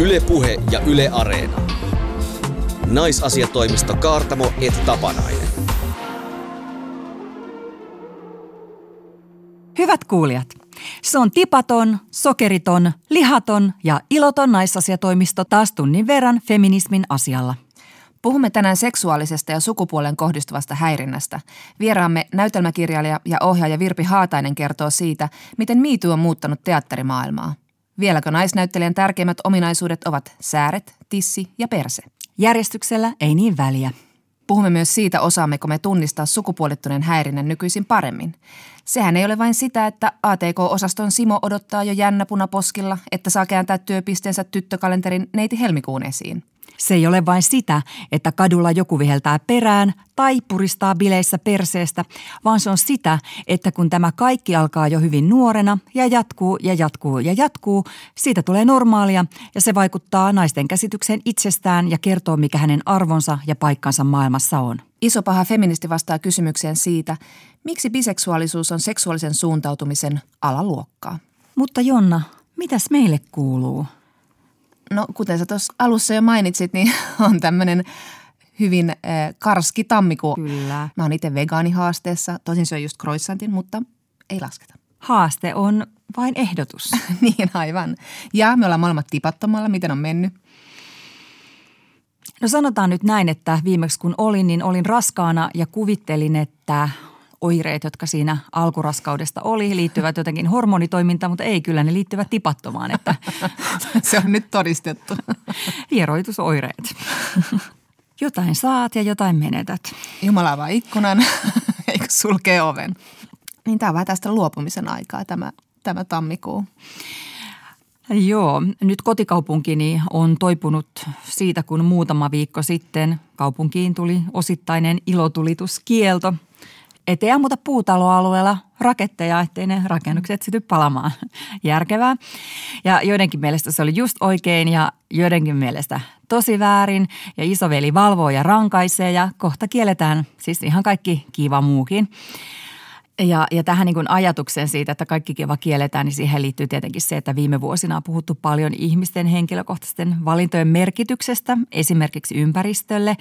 Ylepuhe ja Yle Areena. Naisasiatoimisto Kaartamo et Tapanainen. Hyvät kuulijat, se on tipaton, sokeriton, lihaton ja iloton naisasiatoimisto taas tunnin verran feminismin asialla. Puhumme tänään seksuaalisesta ja sukupuolen kohdistuvasta häirinnästä. Vieraamme näytelmäkirjailija ja ohjaaja Virpi Haatainen kertoo siitä, miten miitu on muuttanut teatterimaailmaa. Vieläkö naisnäyttelijän tärkeimmät ominaisuudet ovat sääret, tissi ja perse? Järjestyksellä ei niin väliä. Puhumme myös siitä, osaammeko me tunnistaa sukupuolittuneen häirinnän nykyisin paremmin. Sehän ei ole vain sitä, että ATK-osaston Simo odottaa jo jännä punaposkilla, että saa kääntää työpisteensä tyttökalenterin neiti helmikuun esiin. Se ei ole vain sitä, että kadulla joku viheltää perään tai puristaa bileissä perseestä, vaan se on sitä, että kun tämä kaikki alkaa jo hyvin nuorena ja jatkuu ja jatkuu ja jatkuu, siitä tulee normaalia ja se vaikuttaa naisten käsitykseen itsestään ja kertoo, mikä hänen arvonsa ja paikkansa maailmassa on. Iso paha feministi vastaa kysymykseen siitä, miksi biseksuaalisuus on seksuaalisen suuntautumisen alaluokkaa. Mutta Jonna, mitäs meille kuuluu? No kuten sä tuossa alussa jo mainitsit, niin on tämmöinen hyvin äh, karski tammikuu. Kyllä. Mä oon itse vegaanihaasteessa, tosin se on just croissantin, mutta ei lasketa. Haaste on vain ehdotus. niin aivan. Ja me ollaan molemmat tipattomalla, miten on mennyt? No sanotaan nyt näin, että viimeksi kun olin, niin olin raskaana ja kuvittelin, että oireet, jotka siinä alkuraskaudesta oli, liittyvät jotenkin hormonitoimintaan, mutta ei kyllä, ne liittyvät tipattomaan. Että Se on nyt todistettu. vieroitusoireet. Jotain saat ja jotain menetät. Jumala avaa ikkunan, eikö sulkee oven. Niin tämä on vähän tästä luopumisen aikaa tämä, tämä tammikuu. Joo, nyt kotikaupunkini on toipunut siitä, kun muutama viikko sitten kaupunkiin tuli osittainen ilotulituskielto. Ettei ammuta puutaloalueella raketteja, ettei ne rakennukset syty palamaan. Järkevää. Ja joidenkin mielestä se oli just oikein ja joidenkin mielestä tosi väärin. Ja isoveli valvoo ja rankaisee ja kohta kielletään siis ihan kaikki kiva muukin. Ja, ja tähän niin kuin ajatuksen siitä, että kaikki kiva kielletään, niin siihen liittyy tietenkin se, että viime vuosina on puhuttu paljon ihmisten henkilökohtaisten valintojen merkityksestä, esimerkiksi ympäristölle,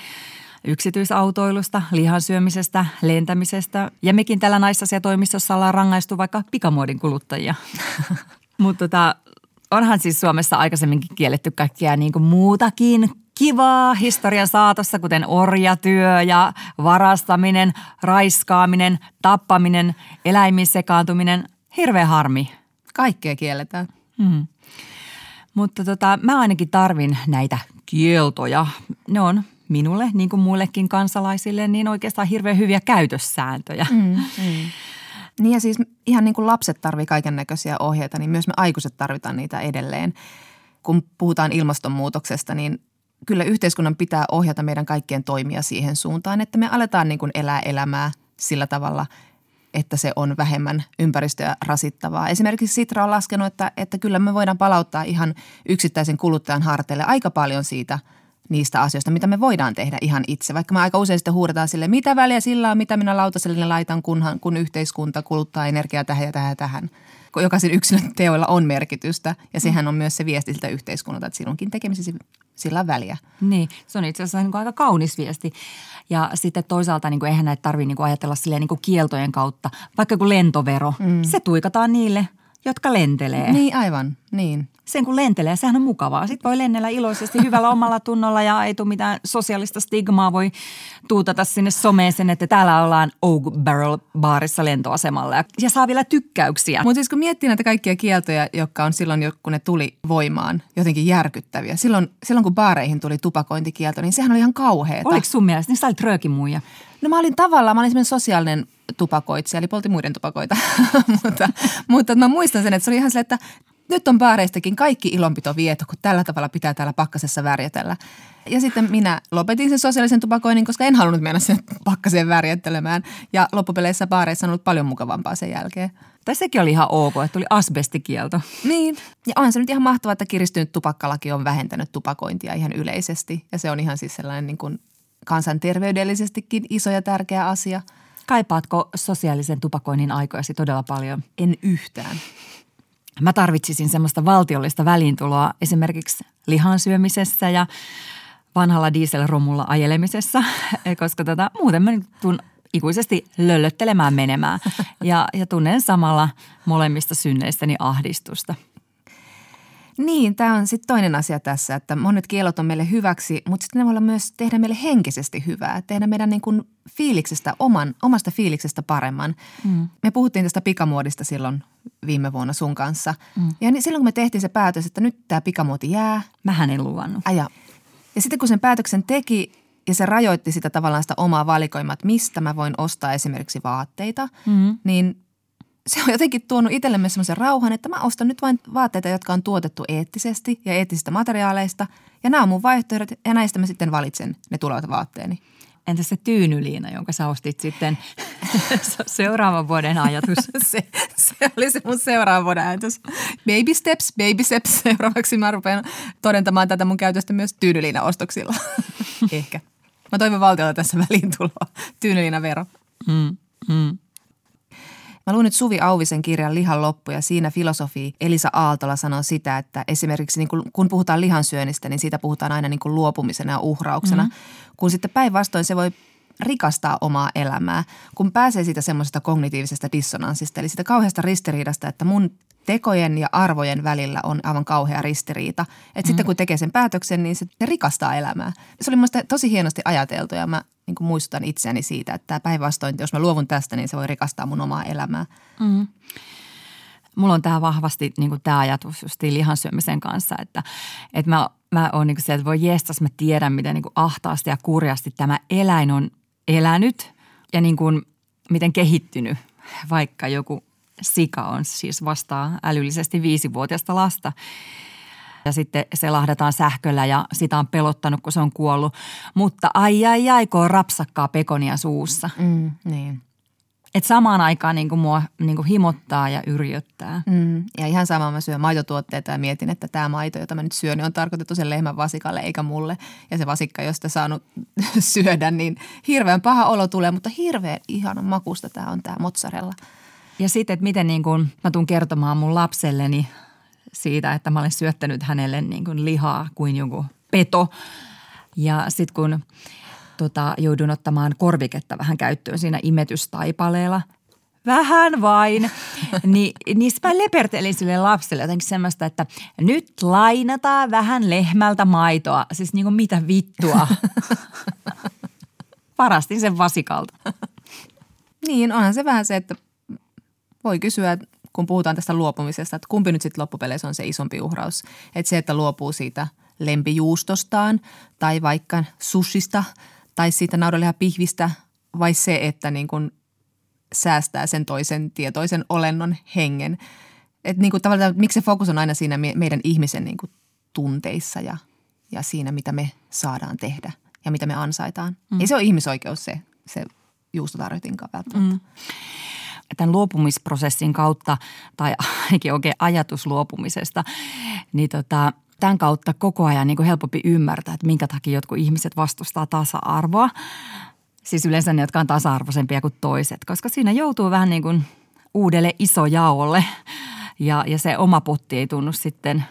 yksityisautoilusta, lihansyömisestä, lentämisestä. Ja mekin tällä naisasiatoimistossa ollaan rangaistu vaikka pikamuodin kuluttajia. Mutta tota, onhan siis Suomessa aikaisemminkin kielletty kaikkia niin kuin muutakin kivaa historian saatossa, kuten orjatyö ja varastaminen, raiskaaminen, tappaminen, eläimiin sekaantuminen. Hirveä harmi. Kaikkea kielletään. Mm. Mutta tota, mä ainakin tarvin näitä kieltoja. Ne on minulle, niin kuin muillekin kansalaisille, niin oikeastaan hirveän hyviä käytössääntöjä. Mm, mm. Niin ja siis ihan niin kuin lapset tarvii kaiken näköisiä ohjeita, niin myös me aikuiset tarvitaan niitä edelleen. Kun puhutaan ilmastonmuutoksesta, niin kyllä yhteiskunnan pitää ohjata meidän kaikkien toimia siihen suuntaan, että me aletaan niin kuin elää elämää sillä tavalla, että se on vähemmän ympäristöä rasittavaa. Esimerkiksi Sitra on laskenut, että, että kyllä me voidaan palauttaa ihan yksittäisen kuluttajan harteille aika paljon siitä niistä asioista, mitä me voidaan tehdä ihan itse. Vaikka me aika usein sitten huudetaan sille, mitä väliä sillä on, mitä minä lautaselle laitan, kunhan, kun yhteiskunta kuluttaa energiaa tähän ja tähän ja tähän. Jokaisen yksilön teoilla on merkitystä ja sehän on myös se viesti siltä yhteiskunnalta, että sinunkin tekemisesi sillä on väliä. Niin, se on itse asiassa niin kuin aika kaunis viesti. Ja sitten toisaalta niin kuin, eihän näitä tarvitse niin ajatella silleen niin kuin kieltojen kautta. Vaikka kuin lentovero, mm. se tuikataan niille, jotka lentelee. Niin aivan, niin. Sen kun lentelee, sehän on mukavaa. Sitten voi lennellä iloisesti hyvällä omalla tunnolla ja ei tule mitään sosiaalista stigmaa. Voi tuutata sinne someeseen, että täällä ollaan Oak Barrel baarissa lentoasemalla ja, ja saa vielä tykkäyksiä. Mutta siis kun miettii näitä kaikkia kieltoja, jotka on silloin, kun ne tuli voimaan, jotenkin järkyttäviä. Silloin, silloin kun baareihin tuli tupakointikielto, niin sehän oli ihan kauheeta. Oliko sun mielestä? Niin sä olit röökimuija. No mä olin tavallaan, mä olin semmoinen sosiaalinen tupakoitsija, eli poltin muiden tupakoita. mutta, mutta mä muistan sen, että se oli ihan se, että nyt on baareistakin kaikki ilonpito viety, kun tällä tavalla pitää täällä pakkasessa värjätellä. Ja sitten minä lopetin sen sosiaalisen tupakoinnin, koska en halunnut mennä sen pakkaseen värjättelemään. Ja loppupeleissä baareissa on ollut paljon mukavampaa sen jälkeen. Tai sekin oli ihan ok, että tuli asbestikielto. Niin. Ja on se nyt ihan mahtavaa, että kiristynyt tupakkalaki on vähentänyt tupakointia ihan yleisesti. Ja se on ihan siis sellainen niin kuin kansanterveydellisestikin iso ja tärkeä asia. Kaipaatko sosiaalisen tupakoinnin aikojasi todella paljon? En yhtään. mä tarvitsisin semmoista valtiollista väliintuloa esimerkiksi lihan syömisessä ja vanhalla dieselromulla ajelemisessa, koska tota, muuten mä nyt tuun ikuisesti löllöttelemään menemään ja, ja tunnen samalla molemmista synneistäni ahdistusta. Niin, tämä on sitten toinen asia tässä, että monet kielot on meille hyväksi, mutta sitten ne voi olla myös tehdä meille henkisesti hyvää, tehdä meidän niin kuin fiiliksestä, oman, omasta fiiliksestä paremman. Mm. Me puhuttiin tästä pikamuodista silloin viime vuonna sun kanssa. Mm. Ja niin silloin kun me tehtiin se päätös, että nyt tämä pikamuoti jää. Mähän en luvannut. Aja. Ja sitten kun sen päätöksen teki ja se rajoitti sitä tavallaan sitä omaa valikoimaa, että mistä mä voin ostaa esimerkiksi vaatteita, mm. niin – se on jotenkin tuonut itsellemme semmoisen rauhan, että mä ostan nyt vain vaatteita, jotka on tuotettu eettisesti ja eettisistä materiaaleista. Ja nämä on mun vaihtoehdot ja näistä mä sitten valitsen ne tulevat vaatteeni. Entä se tyynyliina, jonka sä ostit sitten seuraavan vuoden ajatus? se, se oli se mun seuraavan vuoden ajatus. Baby steps, baby steps. Seuraavaksi mä rupean todentamaan tätä mun käytöstä myös tyynyliina ostoksilla. Ehkä. Mä toivon valtiolta tässä väliin tuloa. Tyynyliina vero. Mm, mm. Mä luin nyt Suvi Auvisen kirjan Lihan loppu ja siinä filosofi Elisa Aaltola sanoo sitä, että esimerkiksi niin kun, kun puhutaan lihansyönnistä, niin siitä puhutaan aina niin kuin luopumisena ja uhrauksena. Mm-hmm. Kun sitten päinvastoin se voi rikastaa omaa elämää, kun pääsee siitä semmoisesta kognitiivisesta dissonanssista, eli sitä kauheasta ristiriidasta, että mun tekojen ja arvojen välillä on aivan kauhea ristiriita. Että mm. sitten kun tekee sen päätöksen, niin se rikastaa elämää. Se oli minusta tosi hienosti ajateltu ja mä niin kuin muistutan itseäni siitä, että päinvastoin, jos mä luovun tästä, niin se voi rikastaa mun omaa elämää. Mm. Mulla on tämä vahvasti niin kuin tämä ajatus just lihansyömisen kanssa, että, että mä, mä oon niin kuin se, että voi jestas, mä tiedän, miten niin kuin ahtaasti ja kurjasti tämä eläin on elänyt ja niin kuin, miten kehittynyt, vaikka joku sika on siis vastaa älyllisesti viisivuotiaista lasta. Ja sitten se lahdataan sähköllä ja sitä on pelottanut, kun se on kuollut. Mutta ai ai ai, kun on rapsakkaa pekonia suussa. Mm, niin. Et samaan aikaan niin kuin mua niin kuin himottaa ja yrjöttää. Mm, ja ihan sama mä syön maitotuotteita ja mietin, että tämä maito, jota mä nyt syön, niin on tarkoitettu sen lehmän vasikalle eikä mulle. Ja se vasikka, josta saanut syödä, niin hirveän paha olo tulee, mutta hirveän ihanan makusta tämä on tämä mozzarella – ja sitten, että miten niin kuin mä tuun kertomaan mun lapselleni siitä, että mä olen syöttänyt hänelle niin kuin lihaa kuin joku peto. Ja sitten kun tota, joudun ottamaan korviketta vähän käyttöön siinä imetystaipaleella, vähän vain, niin, niin mä lepertelin sille lapselle jotenkin semmoista, että nyt lainataan vähän lehmältä maitoa. Siis niin kuin mitä vittua. Parastin sen vasikalta. Niin, onhan se vähän se, että voi kysyä, kun puhutaan tästä luopumisesta, että kumpi nyt sitten loppupeleissä on se isompi uhraus. Että se, että luopuu siitä lempijuustostaan tai vaikka sushista tai siitä naudanlihapihvistä vai se, että niin kuin säästää sen toisen tietoisen olennon hengen. Että niin kuin tavallaan, miksi se fokus on aina siinä meidän ihmisen niin kuin tunteissa ja, ja siinä, mitä me saadaan tehdä ja mitä me ansaitaan. Mm. Ei se ole ihmisoikeus se, se juustotarjotinkaan välttämättä. Mm tämän luopumisprosessin kautta tai ainakin oikein ajatus luopumisesta, niin tota, tämän kautta koko ajan niin kuin helpompi ymmärtää, että minkä takia jotkut ihmiset vastustaa tasa-arvoa. Siis yleensä ne, jotka on tasa-arvoisempia kuin toiset, koska siinä joutuu vähän niin kuin uudelle isojaolle ja, ja se oma potti ei tunnu sitten,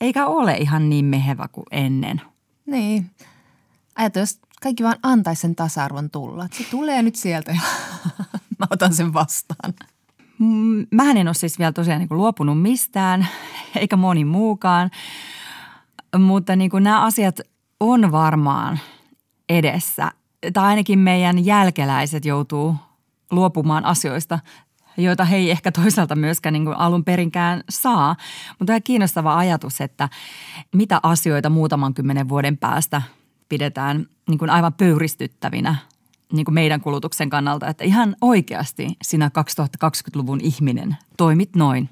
eikä ole ihan niin mehevä kuin ennen. Niin. Ajattelu, jos kaikki vaan antaisi sen tasa-arvon tulla. Se tulee nyt sieltä mä otan sen vastaan. Mm, mä en ole siis vielä tosiaan niin kuin luopunut mistään, eikä moni muukaan. Mutta niin kuin nämä asiat on varmaan edessä. Tai ainakin meidän jälkeläiset joutuu luopumaan asioista, joita he ei ehkä toisaalta myöskään niin kuin alun perinkään saa. Mutta on kiinnostava ajatus, että mitä asioita muutaman kymmenen vuoden päästä pidetään niin kuin aivan pöyristyttävinä niin kuin meidän kulutuksen kannalta, että ihan oikeasti sinä 2020-luvun ihminen toimit noin.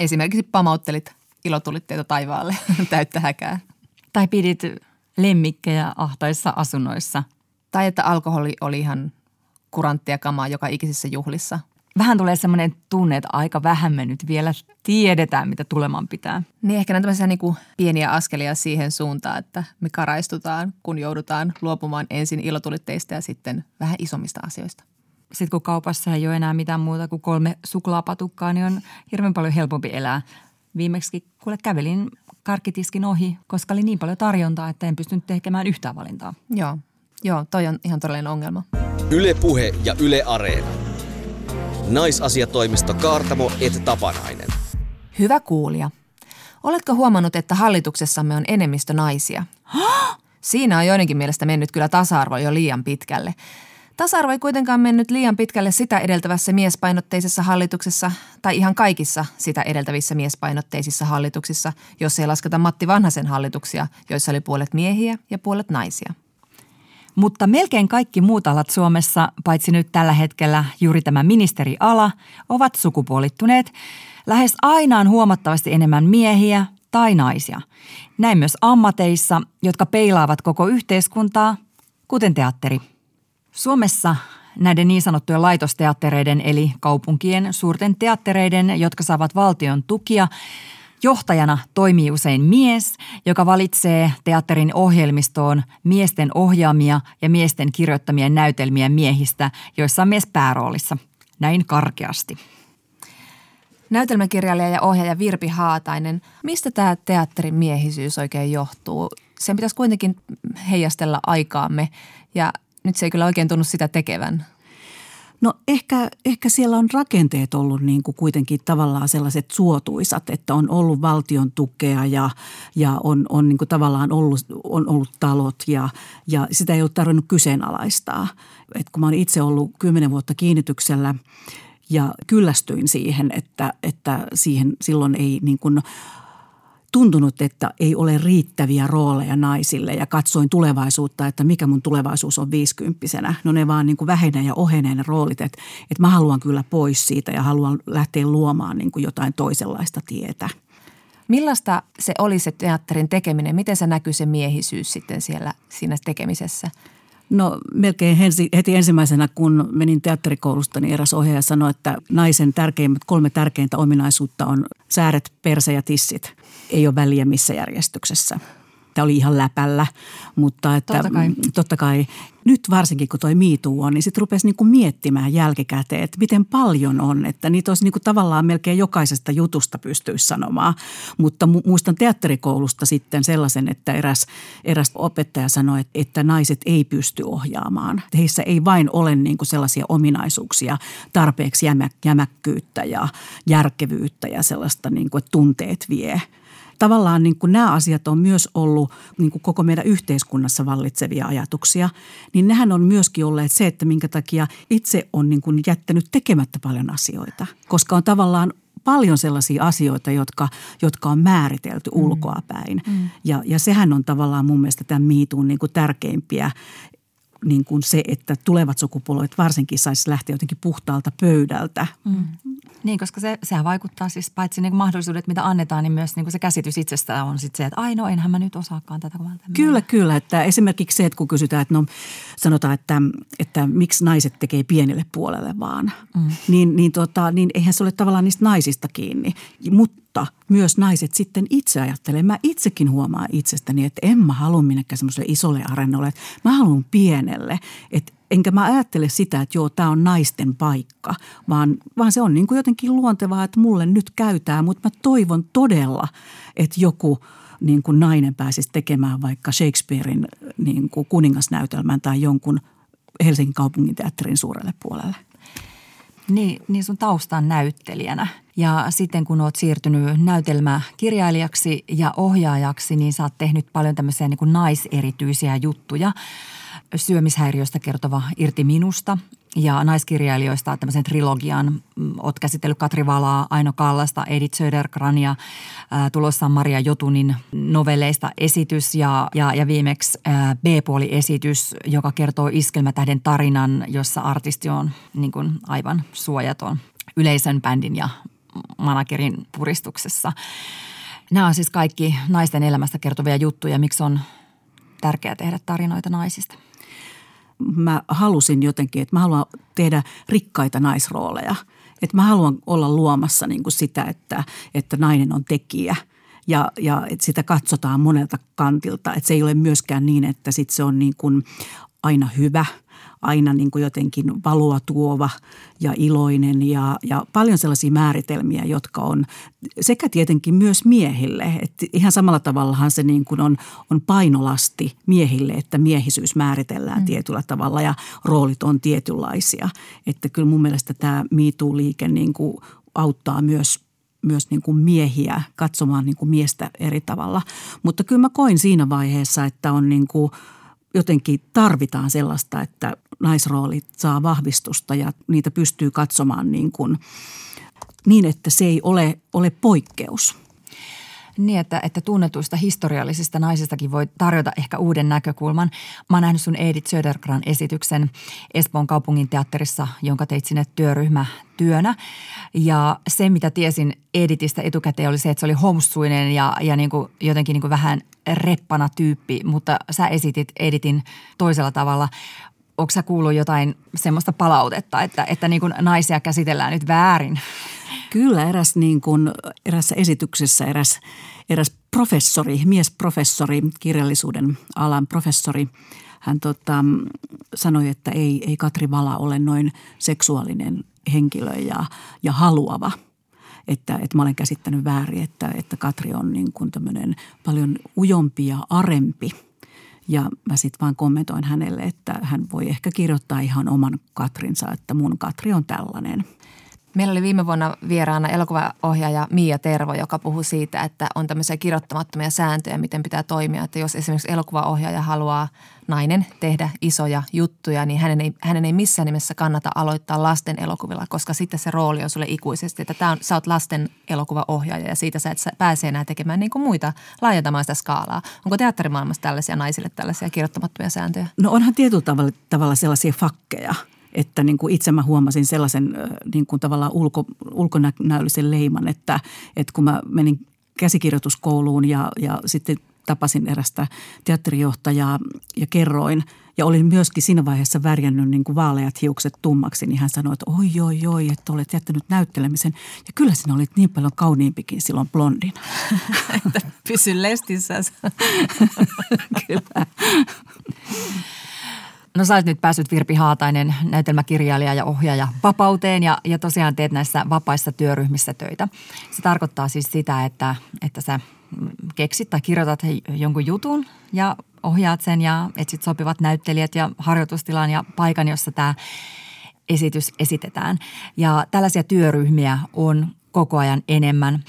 Esimerkiksi pamauttelit ilotulitteita taivaalle täyttä häkää. Tai pidit lemmikkejä ahtaissa asunnoissa. Tai että alkoholi oli ihan kuranttia kamaa joka ikisissä juhlissa vähän tulee semmoinen tunne, että aika vähän me nyt vielä tiedetään, mitä tuleman pitää. Niin ehkä näitä niin kuin pieniä askelia siihen suuntaan, että me karaistutaan, kun joudutaan luopumaan ensin ilotulitteista ja sitten vähän isommista asioista. Sitten kun kaupassa ei ole enää mitään muuta kuin kolme suklaapatukkaa, niin on hirveän paljon helpompi elää Viimeksi kuule kävelin karkkitiskin ohi, koska oli niin paljon tarjontaa, että en pystynyt tekemään yhtään valintaa. Joo, joo toi on ihan todellinen ongelma. Yle Puhe ja Yle Areena. Naisasiatoimisto Kaartamo et Tapanainen. Hyvä kuulija. Oletko huomannut, että hallituksessamme on enemmistö naisia? Siinä on joidenkin mielestä mennyt kyllä tasa-arvo jo liian pitkälle. Tasa-arvo ei kuitenkaan mennyt liian pitkälle sitä edeltävässä miespainotteisessa hallituksessa tai ihan kaikissa sitä edeltävissä miespainotteisissa hallituksissa, jos ei lasketa Matti Vanhasen hallituksia, joissa oli puolet miehiä ja puolet naisia. Mutta melkein kaikki muut alat Suomessa, paitsi nyt tällä hetkellä juuri tämä ministeriala, ovat sukupuolittuneet. Lähes aina on huomattavasti enemmän miehiä tai naisia. Näin myös ammateissa, jotka peilaavat koko yhteiskuntaa, kuten teatteri. Suomessa näiden niin sanottujen laitosteattereiden eli kaupunkien suurten teattereiden, jotka saavat valtion tukia, Johtajana toimii usein mies, joka valitsee teatterin ohjelmistoon miesten ohjaamia ja miesten kirjoittamia näytelmiä miehistä, joissa on mies pääroolissa. Näin karkeasti. Näytelmäkirjailija ja ohjaaja Virpi Haatainen, mistä tämä teatterin miehisyys oikein johtuu? Sen pitäisi kuitenkin heijastella aikaamme ja nyt se ei kyllä oikein tunnu sitä tekevän. No ehkä, ehkä siellä on rakenteet ollut niin kuin kuitenkin tavallaan sellaiset suotuisat, että on ollut valtion tukea ja, ja on, on niin kuin tavallaan ollut, on ollut talot ja, ja sitä ei ole tarvinnut kyseenalaistaa. Et kun mä olen itse ollut kymmenen vuotta kiinnityksellä ja kyllästyin siihen, että, että siihen silloin ei niin kuin – tuntunut, että ei ole riittäviä rooleja naisille ja katsoin tulevaisuutta, että mikä mun tulevaisuus on viisikymppisenä. No ne vaan niin kuin vähenee ja ohenee ne roolit, että, että mä haluan kyllä pois siitä ja haluan lähteä luomaan niin kuin jotain toisenlaista tietä. Millaista se oli se teatterin tekeminen? Miten se näkyy se miehisyys sitten siellä siinä tekemisessä? No melkein heti ensimmäisenä, kun menin teatterikoulusta, niin eräs ohjaaja sanoi, että naisen tärkeimmät, kolme tärkeintä ominaisuutta on sääret, perse ja tissit. Ei ole väliä missä järjestyksessä että oli ihan läpällä. Mutta että, totta kai. totta kai nyt varsinkin kun toi miituu on, niin sitten rupesi niinku miettimään jälkikäteen, että miten paljon on. Että niitä olisi niinku tavallaan melkein jokaisesta jutusta pystyisi sanomaan. Mutta mu- muistan teatterikoulusta sitten sellaisen, että eräs, eräs opettaja sanoi, että, että naiset ei pysty ohjaamaan. Heissä ei vain ole niinku sellaisia ominaisuuksia, tarpeeksi jämä, jämäkkyyttä ja järkevyyttä ja sellaista, niinku, että tunteet vie – tavallaan niin kuin nämä asiat on myös ollut niin kuin koko meidän yhteiskunnassa vallitsevia ajatuksia, niin nehän on myöskin olleet se, että minkä takia itse on niin kuin jättänyt tekemättä paljon asioita, koska on tavallaan paljon sellaisia asioita, jotka, jotka on määritelty mm. ulkoapäin. Mm. Ja, ja sehän on tavallaan mun mielestä tämän miituun niin kuin tärkeimpiä niin kuin se, että tulevat sukupolvet varsinkin saisi lähteä jotenkin puhtaalta pöydältä. Mm. Niin, koska se, sehän vaikuttaa siis paitsi niin mahdollisuudet, mitä annetaan, niin myös niin kuin se käsitys itsestään on sitten se, että ai no enhän mä nyt osaakaan tätä. Kun kyllä, kyllä. Että esimerkiksi se, että kun kysytään, että no sanotaan, että, että miksi naiset tekee pienelle puolelle vaan, mm. niin, niin, tota, niin eihän se ole tavallaan niistä naisista kiinni. Mutta mutta myös naiset sitten itse ajattelee. Mä itsekin huomaan itsestäni, että en mä halua minnekään semmoiselle isolle arennolle. Mä haluan pienelle. Että enkä mä ajattele sitä, että joo, tämä on naisten paikka, vaan, vaan se on niin kuin jotenkin luontevaa, että mulle nyt käytää. Mutta mä toivon todella, että joku niin kuin nainen pääsisi tekemään vaikka Shakespearein niin kuin kuningasnäytelmän tai jonkun Helsingin kaupungin teatterin suurelle puolelle. Niin, niin sun taustan näyttelijänä. Ja sitten kun oot siirtynyt näytelmäkirjailijaksi ja ohjaajaksi, niin sä oot tehnyt paljon tämmöisiä niin kuin naiserityisiä juttuja. Syömishäiriöstä kertova Irti minusta ja naiskirjailijoista tämmöisen trilogian. Mm, oot käsitellyt Katri Valaa, Aino Kallasta, Edith Södergrania. Tulossa on Maria Jotunin novelleista esitys ja, ja, ja viimeksi B-puoli-esitys, joka kertoo Iskelmätähden tarinan, jossa artisti on niin kuin aivan suojaton yleisön, bändin ja managerin puristuksessa. Nämä on siis kaikki naisten elämästä kertovia juttuja. Miksi on tärkeää tehdä tarinoita naisista? Mä halusin jotenkin, että mä haluan tehdä rikkaita naisrooleja. Että mä haluan olla luomassa niin kuin sitä, että, että nainen on tekijä – ja, ja että sitä katsotaan monelta kantilta. Että se ei ole myöskään niin, että sit se on niin kuin aina hyvä – aina niin kuin jotenkin valoa tuova ja iloinen ja, ja paljon sellaisia määritelmiä, jotka on sekä tietenkin myös miehille. Että ihan samalla tavallahan se niin kuin on, on painolasti miehille, että miehisyys määritellään mm. tietyllä tavalla ja roolit on tietynlaisia. Että kyllä mun mielestä tämä MeToo-liike niin kuin auttaa myös myös niin kuin miehiä katsomaan niin kuin miestä eri tavalla. Mutta kyllä mä koin siinä vaiheessa, että on niin kuin – jotenkin tarvitaan sellaista, että naisroolit saa vahvistusta ja niitä pystyy katsomaan niin, kuin, niin että se ei ole, ole poikkeus. Niin, että, että tunnetuista historiallisista naisistakin voi tarjota ehkä uuden näkökulman. Mä oon nähnyt sun Edith Södergran esityksen Espoon kaupungin teatterissa, jonka teit sinne työryhmätyönä. Ja se, mitä tiesin Editistä etukäteen, oli se, että se oli homsuinen ja, ja niin kuin jotenkin niin kuin vähän reppana tyyppi, mutta sä esitit Editin toisella tavalla. Onko sä kuullut jotain semmoista palautetta, että, että niin kuin naisia käsitellään nyt väärin? Kyllä, eräs niin kuin, erässä esityksessä eräs, eräs professori, miesprofessori, kirjallisuuden alan professori, hän tota, sanoi, että ei, ei Katri Vala ole noin seksuaalinen henkilö ja, ja haluava – että, että mä olen käsittänyt väärin, että, että Katri on niin kuin paljon ujompi ja arempi. Ja mä sitten vaan kommentoin hänelle, että hän voi ehkä kirjoittaa ihan oman Katrinsa, että mun Katri on tällainen – Meillä oli viime vuonna vieraana elokuvaohjaaja Mia Tervo, joka puhui siitä, että on tämmöisiä kirjoittamattomia sääntöjä, miten pitää toimia. Että jos esimerkiksi elokuvaohjaaja haluaa nainen tehdä isoja juttuja, niin hänen ei, hänen ei missään nimessä kannata aloittaa lasten elokuvilla, koska sitten se rooli on sulle ikuisesti, että tämä on, sä oot lasten elokuvaohjaaja ja siitä sä et pääse enää tekemään niin kuin muita, laajentamaan sitä skaalaa. Onko teatterimaailmassa tällaisia naisille tällaisia kirjoittamattomia sääntöjä? No onhan tietyllä tavalla, tavalla sellaisia fakkeja – että niin kuin itse mä huomasin sellaisen niin kuin tavallaan ulko, ulkonäöllisen leiman, että, että kun mä menin käsikirjoituskouluun ja, ja sitten tapasin erästä teatterijohtajaa ja kerroin ja olin myöskin siinä vaiheessa värjännyt niin kuin vaaleat hiukset tummaksi, niin hän sanoi, että oi, oi, oi, että olet jättänyt näyttelemisen. Ja kyllä sinä olit niin paljon kauniimpikin silloin blondina. että pysy lestissä. kyllä. No sä olet nyt päässyt Virpi Haatainen, näytelmäkirjailija ja ohjaaja vapauteen ja, ja tosiaan teet näissä vapaissa työryhmissä töitä. Se tarkoittaa siis sitä, että, että sä keksit tai kirjoitat jonkun jutun ja ohjaat sen ja etsit sopivat näyttelijät ja harjoitustilan ja paikan, jossa tämä esitys esitetään. Ja tällaisia työryhmiä on koko ajan enemmän.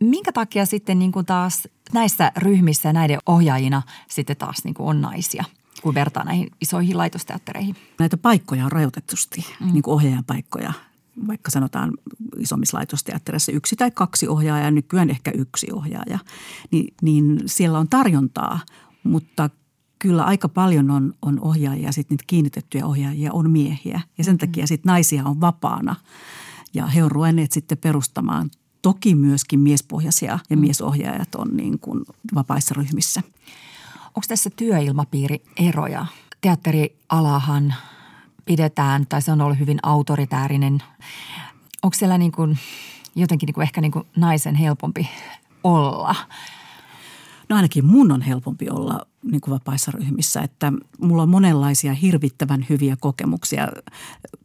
Minkä takia sitten niin kuin taas näissä ryhmissä näiden ohjaajina sitten taas niin kuin on naisia – kun vertaa näihin isoihin laitosteattereihin. Näitä paikkoja on rajoitetusti, mm. niin kuin ohjaajan paikkoja. Vaikka sanotaan isommissa laitosteattereissa yksi tai kaksi ohjaajaa, nykyään ehkä yksi ohjaaja. Niin, niin siellä on tarjontaa, mutta kyllä aika paljon on, on ohjaajia, sitten niitä kiinnitettyjä ohjaajia on miehiä. Ja sen mm. takia sitten naisia on vapaana. Ja he on ruvenneet sitten perustamaan toki myöskin miespohjaisia ja mm. miesohjaajat on niin kuin vapaissa ryhmissä. Onko tässä työilmapiirieroja? Teatterialahan pidetään, tai se on ollut hyvin autoritäärinen. Onko siellä niin kuin, jotenkin niin kuin ehkä niin kuin naisen helpompi olla? No ainakin mun on helpompi olla niin kuin vapaissa ryhmissä, että mulla on monenlaisia hirvittävän hyviä kokemuksia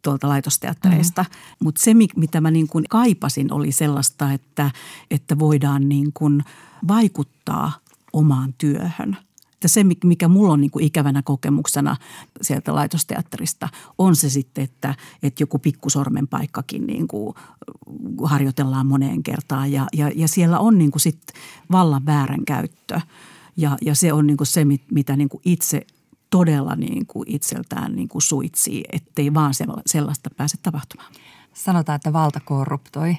tuolta laitosteattereista. Mm-hmm. Mutta se, mitä mä niin kuin kaipasin, oli sellaista, että, että voidaan niin kuin vaikuttaa omaan työhön – että se, mikä mulla on niin kuin ikävänä kokemuksena sieltä laitosteatterista, on se sitten, että, että joku pikkusormen paikkakin niin kuin harjoitellaan moneen kertaan. Ja, ja, ja siellä on niin kuin sit vallan käyttö Ja, ja se on niin kuin se, mitä niin kuin itse todella niin kuin itseltään niin kuin suitsii, ettei vaan sellaista pääse tapahtumaan. Sanotaan, että valta korruptoi.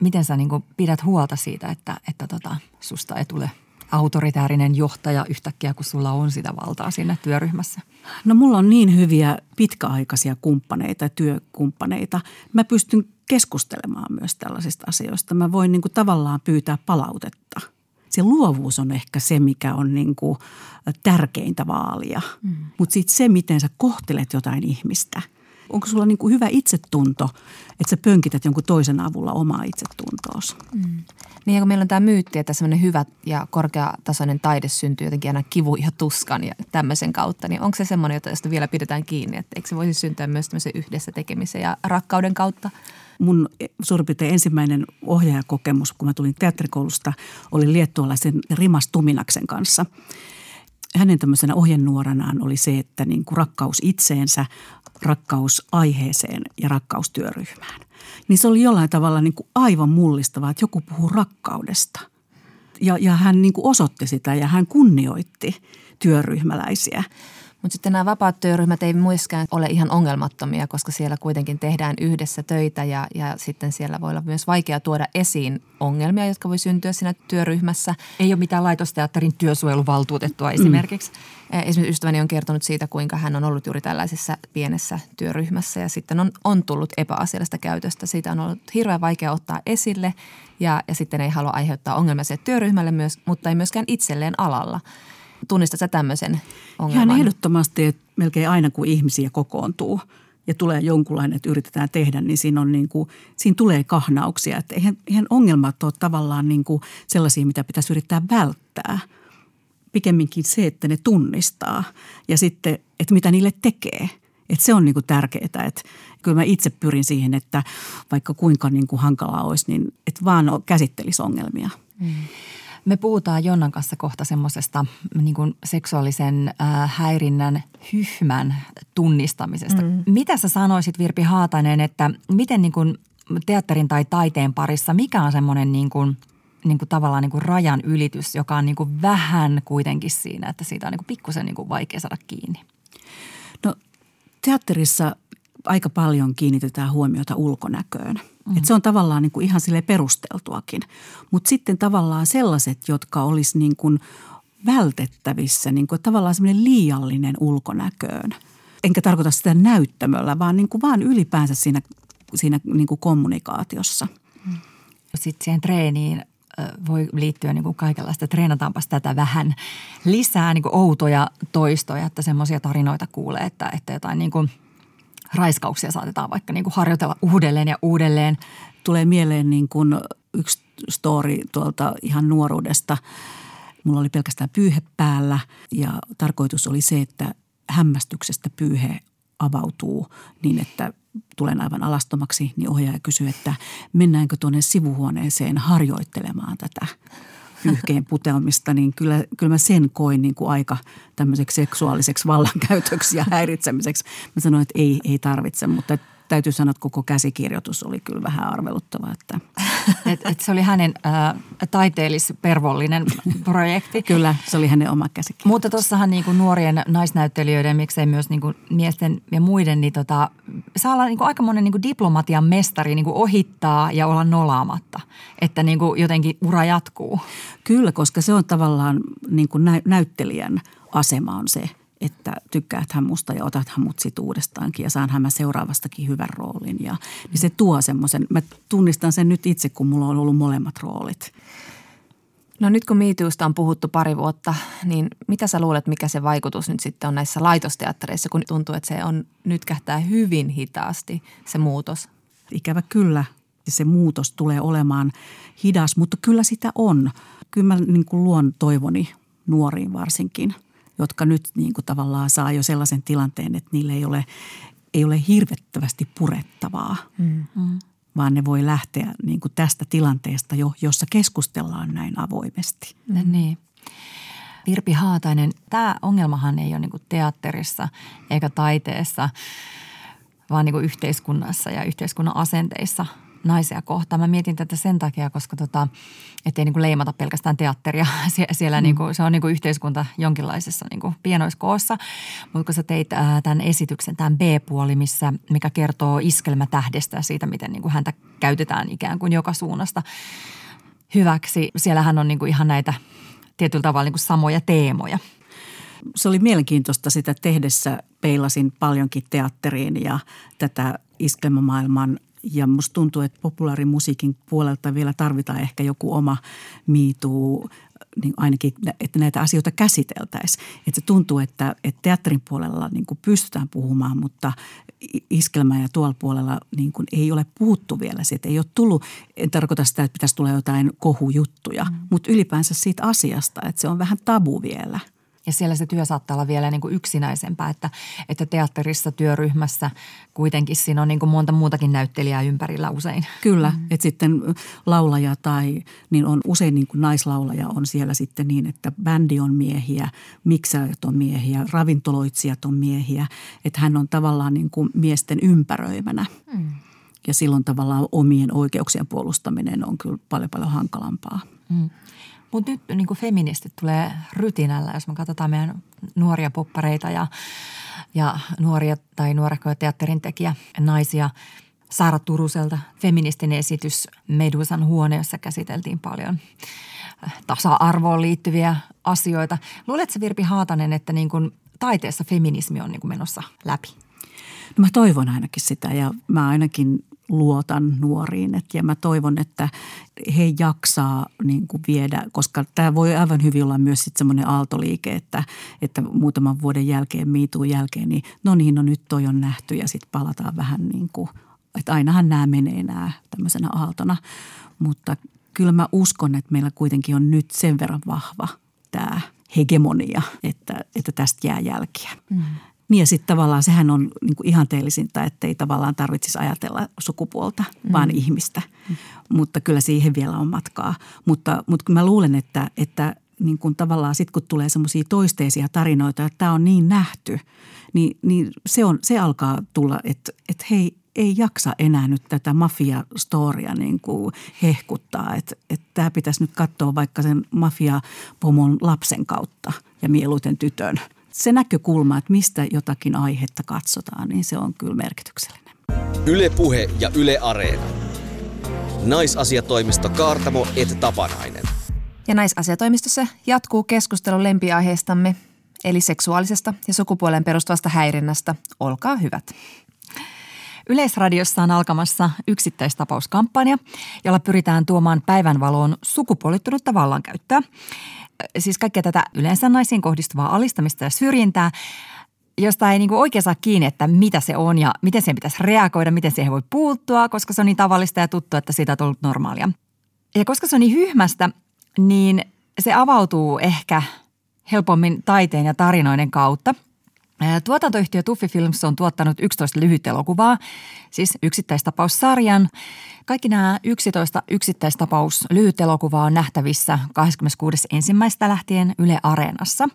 Miten sä niin kuin pidät huolta siitä, että, että tota, susta ei tule – autoritäärinen johtaja yhtäkkiä, kun sulla on sitä valtaa siinä työryhmässä? No mulla on niin hyviä pitkäaikaisia kumppaneita, työkumppaneita. Mä pystyn keskustelemaan myös tällaisista asioista. Mä voin niin kuin tavallaan pyytää palautetta. Se luovuus on ehkä se, mikä on niin kuin tärkeintä vaalia. Mm. Mutta sitten se, miten sä kohtelet jotain ihmistä – onko sulla niin kuin hyvä itsetunto, että sä pönkität jonkun toisen avulla omaa itsetuntoos? Mm. Niin kun meillä on tämä myytti, että semmoinen hyvä ja korkeatasoinen taide syntyy jotenkin aina kivu ja tuskan ja tämmöisen kautta, niin onko se semmoinen, josta vielä pidetään kiinni? Että eikö se voisi syntyä myös tämmöisen yhdessä tekemisen ja rakkauden kautta? Mun suurin piirtein ensimmäinen ohjaajakokemus, kun mä tulin teatterikoulusta, oli liettualaisen Rimas Tuminaksen kanssa. Hänen tämmöisenä ohjenuoranaan oli se, että niin kuin rakkaus itseensä, rakkaus aiheeseen ja rakkaus työryhmään. Niin se oli jollain tavalla niin kuin aivan mullistavaa, että joku puhuu rakkaudesta. Ja, ja hän niin kuin osoitti sitä ja hän kunnioitti työryhmäläisiä – mutta sitten nämä vapaat työryhmät ei myöskään ole ihan ongelmattomia, koska siellä kuitenkin tehdään yhdessä töitä ja, ja sitten siellä voi olla myös vaikea tuoda esiin ongelmia, jotka voi syntyä siinä työryhmässä. Ei ole mitään laitosteatterin työsuojeluvaltuutettua esimerkiksi. Mm. Esimerkiksi ystäväni on kertonut siitä, kuinka hän on ollut juuri tällaisessa pienessä työryhmässä ja sitten on, on tullut epäasiallista käytöstä. Siitä on ollut hirveän vaikea ottaa esille ja, ja sitten ei halua aiheuttaa ongelmia se työryhmälle myös, mutta ei myöskään itselleen alalla. Tunnistat sä tämmöisen ongelman? Ihan ehdottomasti, että melkein aina kun ihmisiä kokoontuu ja tulee jonkunlainen, että yritetään tehdä, niin siinä, on niin kuin, siinä tulee kahnauksia. Että eihän, eihän ongelmat ole tavallaan niin kuin sellaisia, mitä pitäisi yrittää välttää. Pikemminkin se, että ne tunnistaa ja sitten, että mitä niille tekee. Että se on niin kuin tärkeää, että kyllä mä itse pyrin siihen, että vaikka kuinka niin kuin hankalaa olisi, niin että vaan käsittelisi ongelmia. Mm. Me puhutaan Jonnan kanssa kohta semmoisesta niin seksuaalisen äh, häirinnän hyhmän tunnistamisesta. Mm. Mitä sä sanoisit Virpi Haatainen, että miten niin kuin teatterin tai taiteen parissa, mikä on semmoinen niin kuin, niin kuin tavallaan niin kuin rajan ylitys, joka on niin kuin vähän kuitenkin siinä, että siitä on niin kuin pikkusen niin kuin vaikea saada kiinni? No teatterissa aika paljon kiinnitetään huomiota ulkonäköön – Mm. Että se on tavallaan niin kuin ihan sille perusteltuakin. Mutta sitten tavallaan sellaiset, jotka olisi niin kuin vältettävissä, niin kuin tavallaan semmoinen liiallinen ulkonäköön. Enkä tarkoita sitä näyttämöllä, vaan, niin kuin vaan ylipäänsä siinä, siinä niin kuin kommunikaatiossa. Mm. Sitten siihen treeniin voi liittyä niin kuin kaikenlaista. Treenataanpas tätä vähän lisää niin kuin outoja toistoja, että semmoisia tarinoita kuulee, että, että jotain niin kuin – raiskauksia saatetaan vaikka niin kuin harjoitella uudelleen ja uudelleen. Tulee mieleen niin kuin yksi story tuolta ihan nuoruudesta. Mulla oli pelkästään pyyhe päällä ja tarkoitus oli se, että hämmästyksestä pyyhe avautuu niin, että tulen aivan alastomaksi, niin ohjaaja kysyy, että mennäänkö tuonne sivuhuoneeseen harjoittelemaan tätä pyyhkeen puteamista, niin kyllä, kyllä mä sen koin niin kuin aika tämmöiseksi seksuaaliseksi vallankäytöksi ja häiritsemiseksi. Mä sanoin, että ei, ei tarvitse, mutta täytyy sanoa, että koko käsikirjoitus oli kyllä vähän arveluttava. Että. Et, et se oli hänen äh, taiteellispervollinen projekti. kyllä, se oli hänen oma käsikirjoitus. Mutta tuossahan niin kuin nuorien naisnäyttelijöiden, miksei myös niin kuin miesten ja muiden, niin tota, saa olla niin kuin aika monen niin kuin diplomatian mestari niin kuin ohittaa ja olla nolaamatta. Että niin kuin jotenkin ura jatkuu. Kyllä, koska se on tavallaan niin kuin näyttelijän asema on se – että tykkäät hän musta ja otat hän mut sit uudestaankin ja saan mä seuraavastakin hyvän roolin. Ja, niin se tuo semmoisen, mä tunnistan sen nyt itse, kun mulla on ollut molemmat roolit. No nyt kun Miityusta on puhuttu pari vuotta, niin mitä sä luulet, mikä se vaikutus nyt sitten on näissä laitosteattereissa, kun tuntuu, että se on nyt kähtää hyvin hitaasti se muutos? Ikävä kyllä, se muutos tulee olemaan hidas, mutta kyllä sitä on. Kyllä mä niin kuin luon toivoni nuoriin varsinkin – jotka nyt niin kuin tavallaan saa jo sellaisen tilanteen, että niille ei ole, ei ole hirvettävästi purettavaa, mm-hmm. vaan ne voi lähteä niin kuin tästä tilanteesta jo, jossa keskustellaan näin avoimesti. Mm-hmm. Niin. Virpi Haatainen, tämä ongelmahan ei ole niin teatterissa eikä taiteessa, vaan niin yhteiskunnassa ja yhteiskunnan asenteissa – naisia kohtaan. Mä mietin tätä sen takia, koska tota, ettei niin kuin leimata pelkästään teatteria. Sie- siellä mm. niin kuin, se on niin kuin yhteiskunta jonkinlaisessa niin kuin pienoiskoossa. Mutta kun sä teit ää, tämän esityksen, tämän B-puoli, missä, mikä kertoo iskelmätähdestä ja siitä, miten niin kuin häntä käytetään ikään kuin joka suunnasta hyväksi. Siellähän on niin kuin ihan näitä tietyllä tavalla niin kuin samoja teemoja – se oli mielenkiintoista sitä tehdessä. Peilasin paljonkin teatteriin ja tätä iskelmämaailman ja musta tuntuu, että populaarimusiikin puolelta vielä tarvitaan ehkä joku oma miituu niin ainakin, että näitä asioita käsiteltäisiin. Että se tuntuu, että, että teatterin puolella niin kuin pystytään puhumaan, mutta iskelmä ja tuolla puolella niin kuin ei ole puhuttu vielä. Siitä ei ole tullut, en tarkoita sitä, että pitäisi tulla jotain kohujuttuja, mm. mutta ylipäänsä siitä asiasta, että se on vähän tabu vielä – ja siellä se työ saattaa olla vielä niin kuin yksinäisempää, että, että teatterissa, työryhmässä kuitenkin siinä on niin kuin monta muutakin näyttelijää ympärillä usein. Kyllä, mm. että sitten laulaja tai niin on usein niin kuin naislaulaja on siellä sitten niin, että bändi on miehiä, miksaajat on miehiä, ravintoloitsijat on miehiä, että hän on tavallaan niin kuin miesten ympäröimänä. Mm. Ja silloin tavallaan omien oikeuksien puolustaminen on kyllä paljon paljon hankalampaa. Mm. Mutta nyt niin kuin feministit tulee rytinällä, jos me katsotaan meidän nuoria poppareita ja, ja nuoria tai nuorekkoja teatterin tekijä naisia. Saara Turuselta feministin esitys Medusan huone, jossa käsiteltiin paljon tasa-arvoon liittyviä asioita. Luuletko Virpi Haatanen, että niin kuin taiteessa feminismi on niin kuin menossa läpi? No mä toivon ainakin sitä ja mä ainakin luotan nuoriin. Et, ja mä toivon, että he jaksaa niin kuin viedä, koska tämä voi aivan hyvin olla myös sitten semmoinen aaltoliike, että, että muutaman vuoden jälkeen, miituun jälkeen, niin no niin, no nyt toi on nähty ja sitten palataan vähän niin kuin, että ainahan nämä menee nämä tämmöisenä aaltona. Mutta kyllä mä uskon, että meillä kuitenkin on nyt sen verran vahva tämä hegemonia, että, että tästä jää jälkiä. Mm. Niin ja sitten tavallaan sehän on niin kuin ihanteellisinta, että ei tavallaan tarvitsisi ajatella sukupuolta, mm. vaan ihmistä. Mm. Mutta kyllä siihen vielä on matkaa. Mutta, mutta mä luulen, että, että niin kuin tavallaan sitten kun tulee semmoisia toisteisia tarinoita, että tämä on niin nähty, niin, niin se, on, se alkaa tulla, että, että hei, ei jaksa enää nyt tätä mafia-storia niin kuin hehkuttaa. Että, että tämä pitäisi nyt katsoa vaikka sen mafia-pomon lapsen kautta ja mieluiten tytön – se näkökulma, että mistä jotakin aihetta katsotaan, niin se on kyllä merkityksellinen. Yle Puhe ja Yle Areena. Naisasiatoimisto Kaartamo et Tapanainen. Ja naisasiatoimistossa jatkuu keskustelu lempiaiheestamme, eli seksuaalisesta ja sukupuolen perustuvasta häirinnästä. Olkaa hyvät. Yleisradiossa on alkamassa yksittäistapauskampanja, jolla pyritään tuomaan päivänvaloon sukupuolittunutta vallankäyttöä siis kaikkea tätä yleensä naisiin kohdistuvaa alistamista ja syrjintää, josta ei niin oikein saa kiinni, että mitä se on ja miten siihen pitäisi reagoida, miten siihen voi puuttua, koska se on niin tavallista ja tuttu, että siitä on tullut normaalia. Ja koska se on niin hyhmästä, niin se avautuu ehkä helpommin taiteen ja tarinoiden kautta – Tuotantoyhtiö Tuffi Films on tuottanut 11 lyhytelokuvaa, siis yksittäistapaussarjan. Kaikki nämä 11 yksittäistapaus lyhytelokuvaa on nähtävissä 26.1. lähtien Yle Areenassa.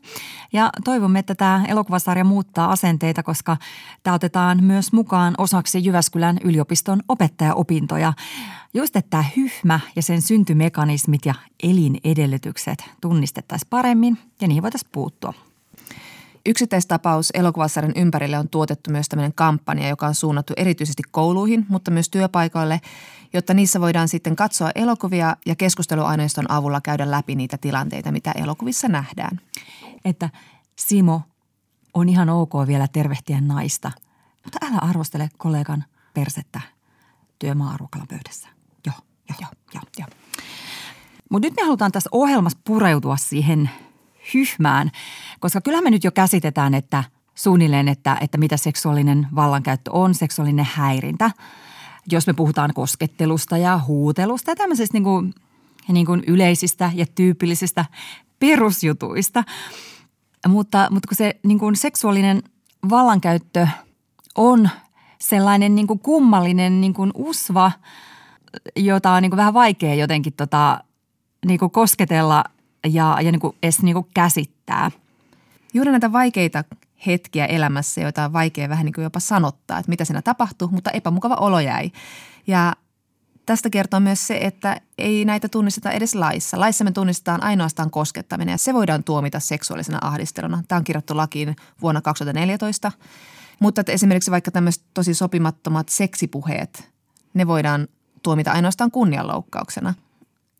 Ja toivomme, että tämä elokuvasarja muuttaa asenteita, koska tämä otetaan myös mukaan osaksi Jyväskylän yliopiston opettajaopintoja. Just että tämä hyhmä ja sen syntymekanismit ja elinedellytykset tunnistettaisiin paremmin ja niihin voitaisiin puuttua. Yksittäistapaus elokuvasarjan ympärille on tuotettu myös tämmöinen kampanja, joka on suunnattu erityisesti kouluihin, mutta myös työpaikoille, jotta niissä voidaan sitten katsoa elokuvia ja keskusteluaineiston avulla käydä läpi niitä tilanteita, mitä elokuvissa nähdään. Että Simo on ihan ok vielä tervehtiä naista, mutta älä arvostele kollegan persettä työmaarukalan pöydässä. Joo, joo, joo, joo. joo. Mutta nyt me halutaan tässä ohjelmassa pureutua siihen – hyhmään, koska kyllähän me nyt jo käsitetään, että suunnilleen, että, että mitä seksuaalinen vallankäyttö on, seksuaalinen häirintä. Jos me puhutaan koskettelusta ja huutelusta ja tämmöisistä niin kuin, niin kuin yleisistä ja tyypillisistä perusjutuista. Mutta, mutta kun se niin kuin seksuaalinen vallankäyttö on sellainen niin kuin kummallinen niin kuin usva, jota on niin kuin vähän vaikea jotenkin tota, niin kuin kosketella – ja, ja niin kuin edes niin kuin käsittää. Juuri näitä vaikeita hetkiä elämässä, joita on vaikea vähän niin kuin jopa sanottaa, että mitä siinä tapahtui, mutta epämukava olo jäi. Ja tästä kertoo myös se, että ei näitä tunnisteta edes laissa. Laissa me tunnistetaan ainoastaan koskettaminen ja se voidaan tuomita seksuaalisena ahdisteluna. Tämä on kirjattu lakiin vuonna 2014. Mutta että esimerkiksi vaikka tämmöiset tosi sopimattomat seksipuheet, ne voidaan tuomita ainoastaan kunnianloukkauksena –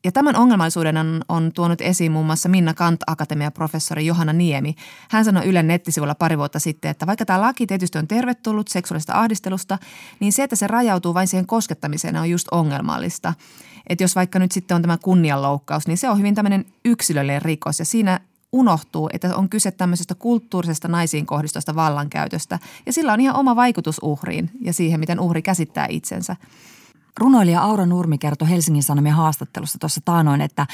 Ja tämän ongelmallisuuden on, on tuonut esiin muun muassa Minna Kant Akatemia professori Johanna Niemi. Hän sanoi Ylen nettisivulla pari vuotta sitten, että vaikka tämä laki tietysti on tervetullut seksuaalista ahdistelusta, niin se, että se rajautuu vain siihen koskettamiseen on just ongelmallista. Että jos vaikka nyt sitten on tämä kunnianloukkaus, niin se on hyvin tämmöinen yksilöllinen rikos ja siinä unohtuu, että on kyse tämmöisestä kulttuurisesta naisiin kohdistusta vallankäytöstä. Ja sillä on ihan oma vaikutus uhriin ja siihen, miten uhri käsittää itsensä. Runoilija Aura Nurmi kertoi Helsingin Sanomien haastattelussa tuossa taanoin, että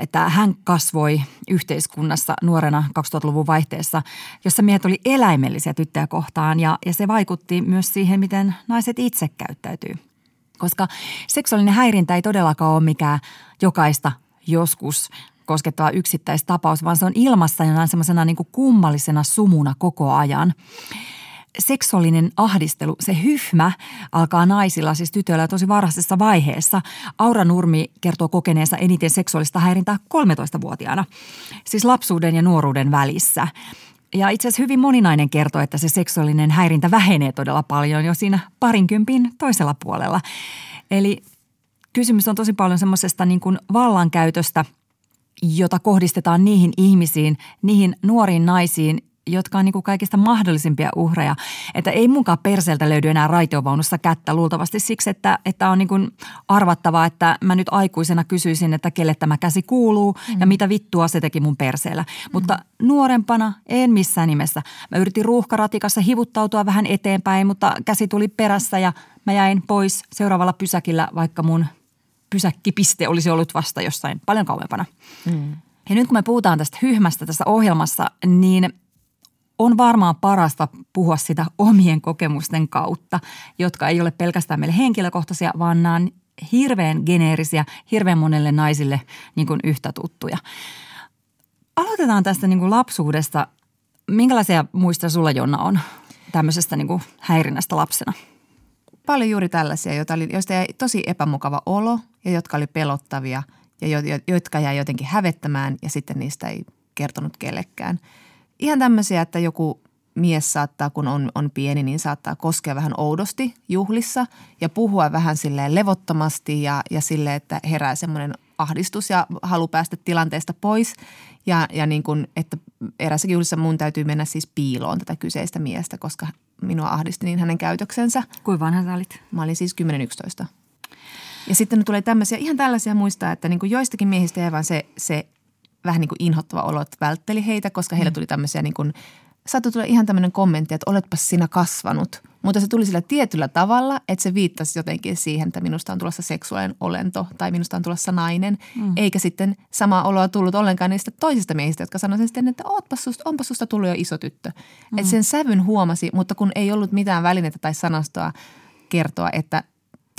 että hän kasvoi yhteiskunnassa nuorena 2000-luvun vaihteessa, jossa miehet oli eläimellisiä tyttöjä kohtaan ja, ja se vaikutti myös siihen, miten naiset itse käyttäytyy. Koska seksuaalinen häirintä ei todellakaan ole mikään jokaista joskus koskettava yksittäistapaus, vaan se on ilmassa jonain semmoisena niin kummallisena sumuna koko ajan seksuaalinen ahdistelu, se hyhmä alkaa naisilla, siis tytöillä tosi varhaisessa vaiheessa. Aura Nurmi kertoo kokeneensa eniten seksuaalista häirintää 13-vuotiaana, siis lapsuuden ja nuoruuden välissä. Ja itse asiassa hyvin moninainen kertoo, että se seksuaalinen häirintä vähenee todella paljon jo siinä parinkympin toisella puolella. Eli kysymys on tosi paljon semmoisesta niin kuin vallankäytöstä, jota kohdistetaan niihin ihmisiin, niihin nuoriin naisiin, jotka on niin kuin kaikista mahdollisimpia uhreja. Että ei munkaan perseeltä löydy enää raitiovaunussa kättä luultavasti siksi, että, että on niin kuin arvattavaa, että mä nyt aikuisena kysyisin, että kelle tämä käsi kuuluu mm. ja mitä vittua se teki mun perseellä. Mm. Mutta nuorempana en missään nimessä. Mä yritin ruuhkaratikassa hivuttautua vähän eteenpäin, mutta käsi tuli perässä ja mä jäin pois seuraavalla pysäkillä, vaikka mun pysäkkipiste olisi ollut vasta jossain paljon kauempana. Mm. Ja nyt kun me puhutaan tästä hyhmästä tässä ohjelmassa, niin varmaan parasta puhua sitä omien kokemusten kautta, jotka ei ole pelkästään meille henkilökohtaisia, vaan nämä on hirveän geneerisiä, hirveän monelle naisille niin kuin yhtä tuttuja. Aloitetaan tästä niin kuin lapsuudesta. Minkälaisia muistoja sulla Jonna on tämmöisestä niin kuin häirinnästä lapsena? Paljon juuri tällaisia, joita oli, joista jäi tosi epämukava olo ja jotka oli pelottavia ja jo, jo, jotka jäi jotenkin hävettämään ja sitten niistä ei kertonut kellekään – ihan tämmöisiä, että joku mies saattaa, kun on, on pieni, niin saattaa koskea vähän oudosti juhlissa ja puhua vähän silleen levottomasti ja, ja sille, että herää semmoinen ahdistus ja halu päästä tilanteesta pois. Ja, ja niin kuin, että erässäkin juhlissa mun täytyy mennä siis piiloon tätä kyseistä miestä, koska minua ahdisti niin hänen käytöksensä. Kuinka vanha sä olit? Mä olin siis 10-11. Ja sitten tulee tämmöisiä, ihan tällaisia muistaa, että niin kuin joistakin miehistä jäi vaan se, se vähän niin kuin inhottava olo, että vältteli heitä, koska heillä mm. tuli tämmöisiä niin kuin, saattoi tulla ihan tämmöinen kommentti, että oletpas sinä kasvanut. Mutta se tuli sillä tietyllä tavalla, että se viittasi jotenkin siihen, että minusta on tulossa seksuaalinen olento tai minusta on tulossa nainen. Mm. Eikä sitten sama oloa tullut ollenkaan niistä toisista miehistä, jotka sanoivat sitten, että ootpas susta, onpas susta tullut jo iso tyttö. Mm. Että sen sävyn huomasi, mutta kun ei ollut mitään välinettä tai sanastoa kertoa, että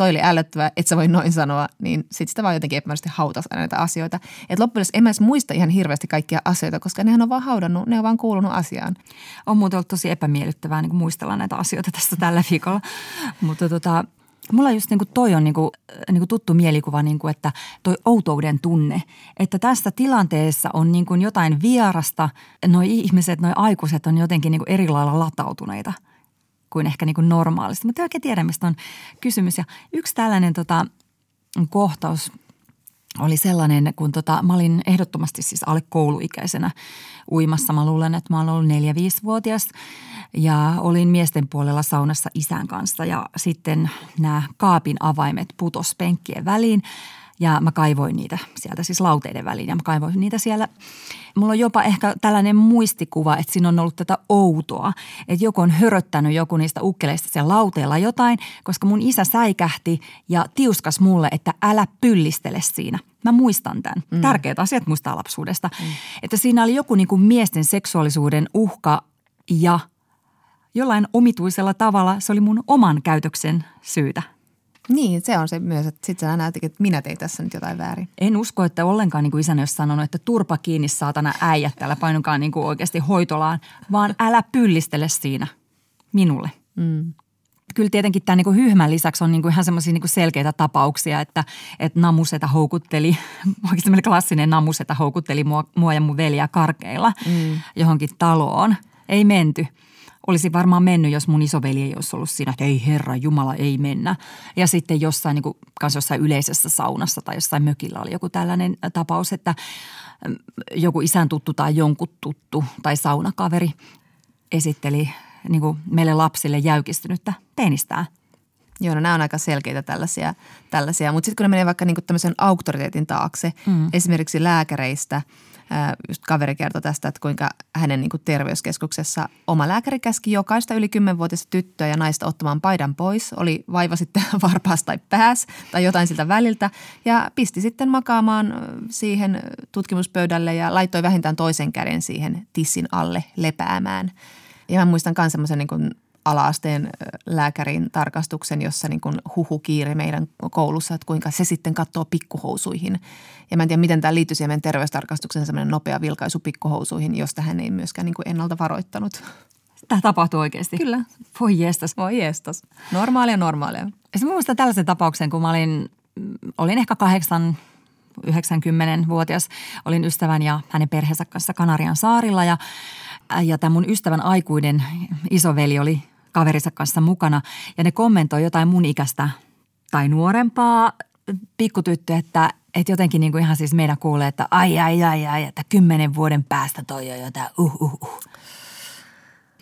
toi oli ällöttävää, et sä voi noin sanoa, niin sit sitä vaan jotenkin epämääräisesti hautas aina näitä asioita. Et loppujen en mä edes muista ihan hirveästi kaikkia asioita, koska nehän on vaan haudannut, ne on vaan kuulunut asiaan. On muuten ollut tosi epämiellyttävää niin muistella näitä asioita tästä tällä viikolla, mutta tota, Mulla just niin kuin toi on niin kuin, niin kuin tuttu mielikuva, niin kuin, että toi outouden tunne, että tässä tilanteessa on niin kuin jotain vierasta, noi ihmiset, noi aikuiset on jotenkin niin kuin eri lailla latautuneita – kuin ehkä niin kuin normaalisti. Mutta oikein tiedä, mistä on kysymys. Ja yksi tällainen tota, kohtaus oli sellainen, kun tota, mä olin ehdottomasti siis alle kouluikäisenä uimassa. Mä luulen, että mä olen ollut neljä vuotias ja olin miesten puolella saunassa isän kanssa ja sitten nämä kaapin avaimet putos penkkien väliin – ja mä kaivoin niitä sieltä siis lauteiden väliin ja mä kaivoin niitä siellä. Mulla on jopa ehkä tällainen muistikuva, että siinä on ollut tätä outoa, että joku on höröttänyt joku niistä ukkeleista siellä lauteella jotain, koska mun isä säikähti ja tiuskas mulle, että älä pyllistele siinä. Mä muistan tämän. Mm. Tärkeät asiat muistaa lapsuudesta. Mm. Että siinä oli joku niin kuin miesten seksuaalisuuden uhka ja jollain omituisella tavalla se oli mun oman käytöksen syytä. Niin, se on se myös, että sitten sä näet, että minä tein tässä nyt jotain väärin. En usko, että ollenkaan niin kuin isänä olisi sanonut, että turpa kiinni saatana äijät täällä painukaan niin kuin oikeasti hoitolaan, vaan älä pyllistele siinä minulle. Mm. Kyllä tietenkin tämän niin hyhmän lisäksi on niin kuin ihan semmoisia niin selkeitä tapauksia, että, että namuseta houkutteli, oikeasti meillä klassinen namuseta houkutteli mua, mua ja mun veliä karkeilla mm. johonkin taloon. Ei menty – Olisi varmaan mennyt, jos mun isoveli ei olisi ollut siinä, että ei herra, Jumala, ei mennä. Ja sitten jossain, niin kuin, jossain yleisessä saunassa tai jossain mökillä oli joku tällainen tapaus, että mm, joku isän tuttu tai jonkun tuttu tai saunakaveri esitteli niin kuin meille lapsille jäykistynyttä tenistää. Joo, no nämä on aika selkeitä tällaisia, tällaisia. mutta sitten kun ne menee vaikka niinku tämmöisen auktoriteetin taakse, mm. esimerkiksi lääkäreistä – just kaveri kertoi tästä, että kuinka hänen niin kuin terveyskeskuksessa oma lääkäri käski jokaista yli 10-vuotiaista tyttöä ja naista ottamaan paidan pois. Oli vaiva sitten varpaas tai pääs tai jotain siltä väliltä ja pisti sitten makaamaan siihen tutkimuspöydälle ja laittoi vähintään toisen käden siihen tissin alle lepäämään. Ja mä muistan myös semmoisen niin alaasteen lääkärin tarkastuksen, jossa niin kuin huhu kiiri meidän koulussa, että kuinka se sitten katsoo pikkuhousuihin. Ja mä en tiedä, miten tämä liittyy siihen meidän terveystarkastuksen semmoinen nopea vilkaisu pikkuhousuihin, josta hän ei myöskään niin kuin ennalta varoittanut. Tämä tapahtuu oikeasti? Kyllä. Voi jestas. Voi jestas. Normaalia, normaalia. Ja mä muistan tällaisen tapauksen, kun mä olin, olin ehkä kahdeksan 90-vuotias. Olin ystävän ja hänen perheensä kanssa Kanarian saarilla ja, ja tämä mun ystävän aikuinen isoveli oli kaverinsa kanssa mukana ja ne kommentoi jotain mun ikäistä tai nuorempaa pikkutyttö, että, että jotenkin niin kuin ihan siis meidän kuulee, että ai ai ai ai, että kymmenen vuoden päästä toi on jotain uh uh uh.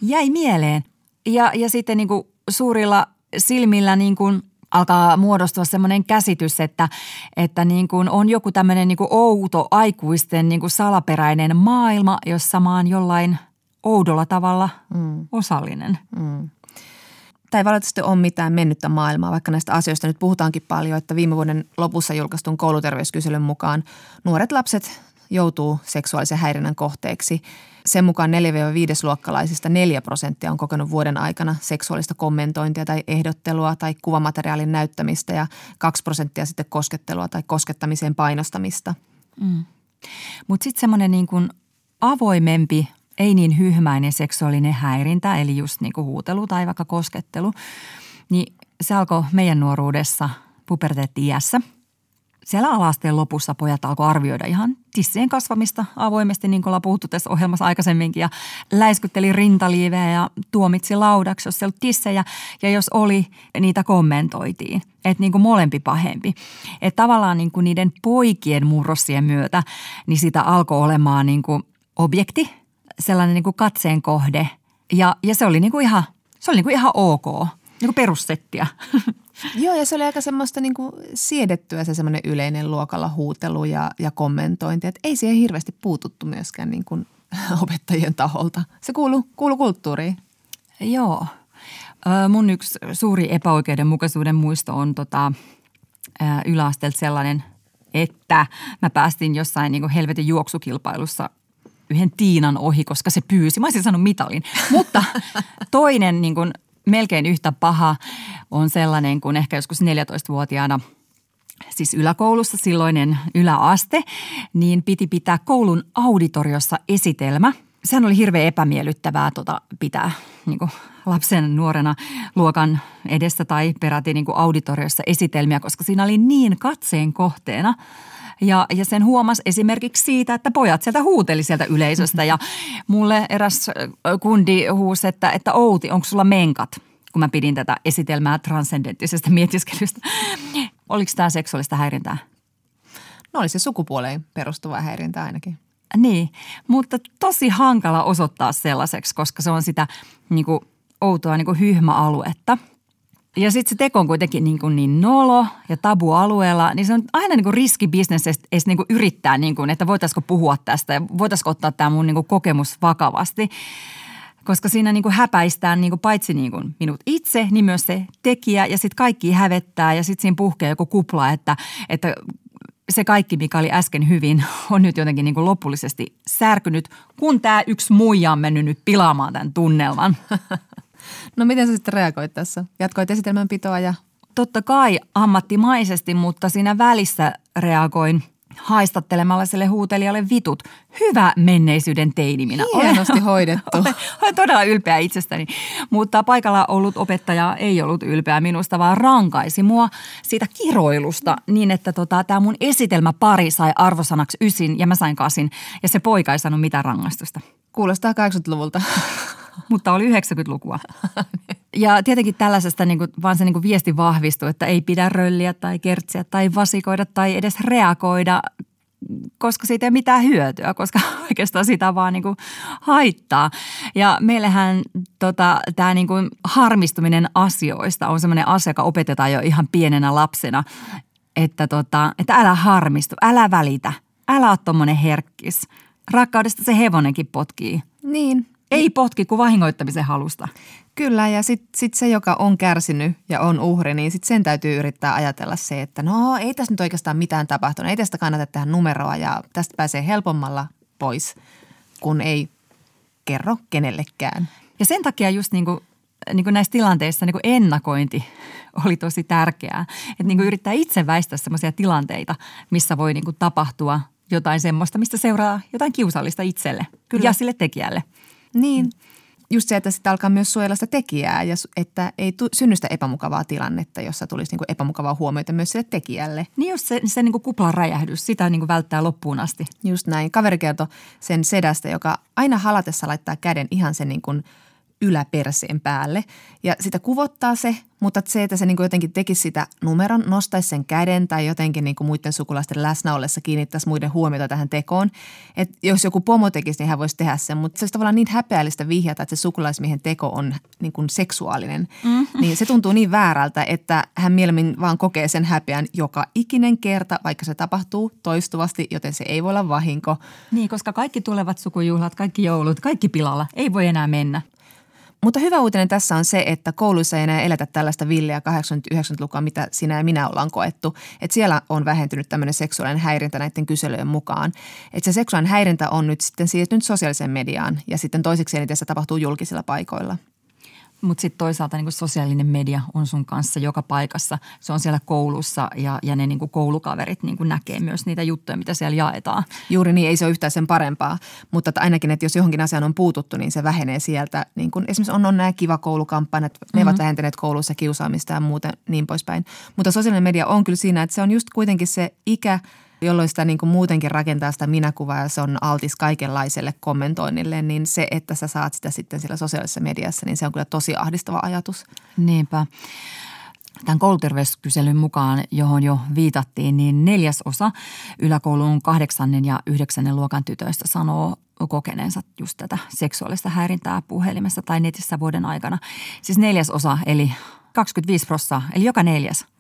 Jäi mieleen. Ja, ja sitten niin kuin suurilla silmillä niin kuin alkaa muodostua semmoinen käsitys, että, että niin kuin on joku tämmöinen niin kuin outo aikuisten niin kuin salaperäinen maailma, jossa mä oon jollain oudolla tavalla mm. osallinen. Mm tämä ei valitettavasti ole mitään mennyttä maailmaa, vaikka näistä asioista nyt puhutaankin paljon, että viime vuoden lopussa julkaistun kouluterveyskyselyn mukaan nuoret lapset joutuu seksuaalisen häirinnän kohteeksi. Sen mukaan 4-5-luokkalaisista 4 prosenttia on kokenut vuoden aikana seksuaalista kommentointia tai ehdottelua tai kuvamateriaalin näyttämistä ja 2 prosenttia sitten koskettelua tai koskettamiseen painostamista. Mm. Mutta sitten semmoinen niin kuin avoimempi ei niin hyhmäinen seksuaalinen häirintä, eli just niin kuin huutelu tai vaikka koskettelu, niin se alkoi meidän nuoruudessa puberteetti-iässä. Siellä alasteen lopussa pojat alkoi arvioida ihan tissien kasvamista avoimesti, niin kuin ollaan puhuttu tässä ohjelmassa aikaisemminkin, ja läiskytteli rintaliivejä ja tuomitsi laudaksi, jos ei ollut tissejä, ja jos oli, niitä kommentoitiin. Että niin kuin molempi pahempi. Että tavallaan niin kuin niiden poikien murrossien myötä, niin sitä alkoi olemaan niin kuin objekti, sellainen niin kuin katseen kohde ja, ja se oli niin kuin ihan, se oli niin kuin ihan ok, niin kuin perussettiä. Joo, ja se oli aika semmoista niin kuin siedettyä se semmoinen yleinen luokalla huutelu ja, ja kommentointi. Että ei siihen hirveästi puututtu myöskään niin kuin opettajien taholta. Se kuuluu, kuuluu kulttuuriin. Joo. Mun yksi suuri epäoikeudenmukaisuuden muisto on tota, yläasteelta sellainen, että mä päästin jossain niin helvetin juoksukilpailussa yhden Tiinan ohi, koska se pyysi. Mä olisin sanonut mitalin. Mutta toinen niin kuin melkein yhtä paha on sellainen, kun ehkä joskus 14-vuotiaana siis yläkoulussa silloinen yläaste, niin piti pitää koulun auditoriossa esitelmä. Sehän oli hirveän epämiellyttävää tota, pitää niin kuin lapsen nuorena luokan edessä tai peräti niin kuin auditoriossa esitelmiä, koska siinä oli niin katseen kohteena – ja, ja sen huomas esimerkiksi siitä, että pojat sieltä huuteli sieltä yleisöstä ja mulle eräs kundi huusi, että, että Outi, onko sulla menkat? Kun mä pidin tätä esitelmää transcendenttisesta mietiskelystä. Oliko tämä seksuaalista häirintää? No oli se sukupuoleen perustuva häirintä ainakin. Niin, mutta tosi hankala osoittaa sellaiseksi, koska se on sitä niin kuin, outoa niin kuin hyhmäaluetta – ja sitten se teko on kuitenkin niin, kuin niin nolo ja tabu-alueella, niin se on aina niin kuin riskibisnes edes niin kuin yrittää, niin kuin, että voitaisiko puhua tästä ja voitaisiko ottaa tämä mun niin kuin kokemus vakavasti. Koska siinä niin kuin häpäistään niin kuin paitsi niin kuin minut itse, niin myös se tekijä ja sitten kaikki hävettää ja sitten siinä puhkee joku kupla, että, että se kaikki, mikä oli äsken hyvin, on nyt jotenkin niin kuin lopullisesti särkynyt, kun tämä yksi muija on mennyt nyt pilaamaan tämän tunnelman. No miten sä sitten reagoit tässä? Jatkoit esitelmänpitoa ja... Totta kai ammattimaisesti, mutta siinä välissä reagoin haistattelemalla sille huutelijalle vitut. Hyvä menneisyyden teini minä Hienosti hoidettu. olen, olen todella ylpeä itsestäni, mutta paikalla ollut opettaja ei ollut ylpeä minusta, vaan rankaisi mua siitä kiroilusta niin, että tota, tämä mun esitelmäpari sai arvosanaksi ysin ja mä sain kasin ja se poika ei saanut mitään rangaistusta. Kuulostaa 80-luvulta. Mutta oli 90-lukua. Ja tietenkin tällaisesta niin kuin, vaan se niin kuin viesti vahvistui, että ei pidä rölliä tai kertsiä tai vasikoida tai edes reagoida, koska siitä ei ole mitään hyötyä, koska oikeastaan sitä vaan niin kuin haittaa. Ja meillähän tota, tämä niin kuin harmistuminen asioista on sellainen asia, joka opetetaan jo ihan pienenä lapsena, että, tota, että älä harmistu, älä välitä, älä ole tuommoinen herkkis. Rakkaudesta se hevonenkin potkii. Niin. Ei potki kuin vahingoittamisen halusta. Kyllä, ja sitten sit se, joka on kärsinyt ja on uhri, niin sitten sen täytyy yrittää ajatella se, että no ei tässä nyt oikeastaan mitään tapahtunut. Ei tästä kannata tehdä numeroa ja tästä pääsee helpommalla pois, kun ei kerro kenellekään. Ja sen takia just niin kuin, niin kuin näissä tilanteissa niin kuin ennakointi oli tosi tärkeää. Että niin kuin yrittää itse väistää sellaisia tilanteita, missä voi niin kuin tapahtua jotain semmoista, mistä seuraa jotain kiusallista itselle Kyllä. ja sille tekijälle. Niin, just se, että sitten alkaa myös suojella sitä tekijää ja että ei tu, synny sitä epämukavaa tilannetta, jossa tulisi niinku epämukavaa huomiota myös sille tekijälle. Niin just se, se niinku kuplan räjähdys, sitä niinku välttää loppuun asti. Just näin. Kaveri kertoi sen sedästä, joka aina halatessa laittaa käden ihan sen niin kuin – yläperseen päälle. Ja sitä kuvottaa se, mutta se, että se niin kuin jotenkin tekisi sitä numeron, nostaisi sen käden tai jotenkin niin kuin muiden sukulaisten läsnä ollessa kiinnittäisi muiden huomiota tähän tekoon. Että jos joku pomo tekisi, niin hän voisi tehdä sen, mutta se olisi tavallaan niin häpeällistä vihjata, että se sukulaismiehen teko on niin kuin seksuaalinen. Mm-hmm. Niin se tuntuu niin väärältä, että hän mieluummin vaan kokee sen häpeän joka ikinen kerta, vaikka se tapahtuu toistuvasti, joten se ei voi olla vahinko. Niin, koska kaikki tulevat sukujuhlat, kaikki joulut, kaikki pilalla, ei voi enää mennä. Mutta hyvä uutinen tässä on se, että kouluissa ei enää eletä tällaista villiä 80-90-lukua, mitä sinä ja minä ollaan koettu. Että siellä on vähentynyt tämmöinen seksuaalinen häirintä näiden kyselyjen mukaan. Että se seksuaalinen häirintä on nyt sitten siirtynyt sosiaaliseen mediaan ja sitten toiseksi eniten se tapahtuu julkisilla paikoilla – mutta sitten toisaalta niin sosiaalinen media on sun kanssa joka paikassa. Se on siellä koulussa ja, ja ne niin koulukaverit niin näkee myös niitä juttuja, mitä siellä jaetaan. Juuri niin, ei se ole yhtään sen parempaa. Mutta että ainakin, että jos johonkin asiaan on puututtu, niin se vähenee sieltä. Niin kun esimerkiksi on, on nämä kiva koulukampanjat, ne mm-hmm. ovat vähentäneet koulussa kiusaamista ja muuten niin poispäin. Mutta sosiaalinen media on kyllä siinä, että se on just kuitenkin se ikä – jolloin sitä niin kuin muutenkin rakentaa sitä minäkuvaa ja se on altis kaikenlaiselle kommentoinnille, niin se, että sä saat sitä sitten siellä sosiaalisessa mediassa, niin se on kyllä tosi ahdistava ajatus. Niinpä. Tämän kouluterveyskyselyn mukaan, johon jo viitattiin, niin neljäs osa yläkoulun kahdeksannen ja yhdeksännen luokan tytöistä sanoo kokeneensa just tätä seksuaalista häirintää puhelimessa tai netissä vuoden aikana. Siis neljäs osa, eli 25 prossaa, eli joka neljäs –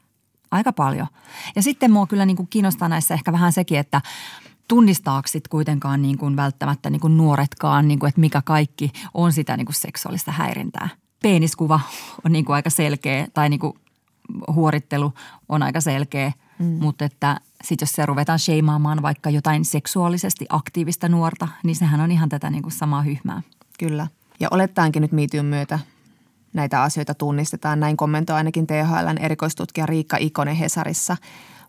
aika paljon. Ja sitten mua kyllä niin kuin kiinnostaa näissä ehkä vähän sekin, että tunnistaako sit kuitenkaan niin kuin välttämättä niin kuin nuoretkaan, niin kuin, että mikä kaikki on sitä niin kuin seksuaalista häirintää. Peeniskuva on niin kuin aika selkeä tai niin kuin huorittelu on aika selkeä, mm. mutta että sitten jos se ruvetaan sheimaamaan vaikka jotain seksuaalisesti aktiivista nuorta, niin sehän on ihan tätä niin kuin samaa hyhmää. Kyllä. Ja olettaankin nyt miityyn myötä näitä asioita tunnistetaan. Näin kommentoi ainakin THLn erikoistutkija Riikka Ikonen Hesarissa.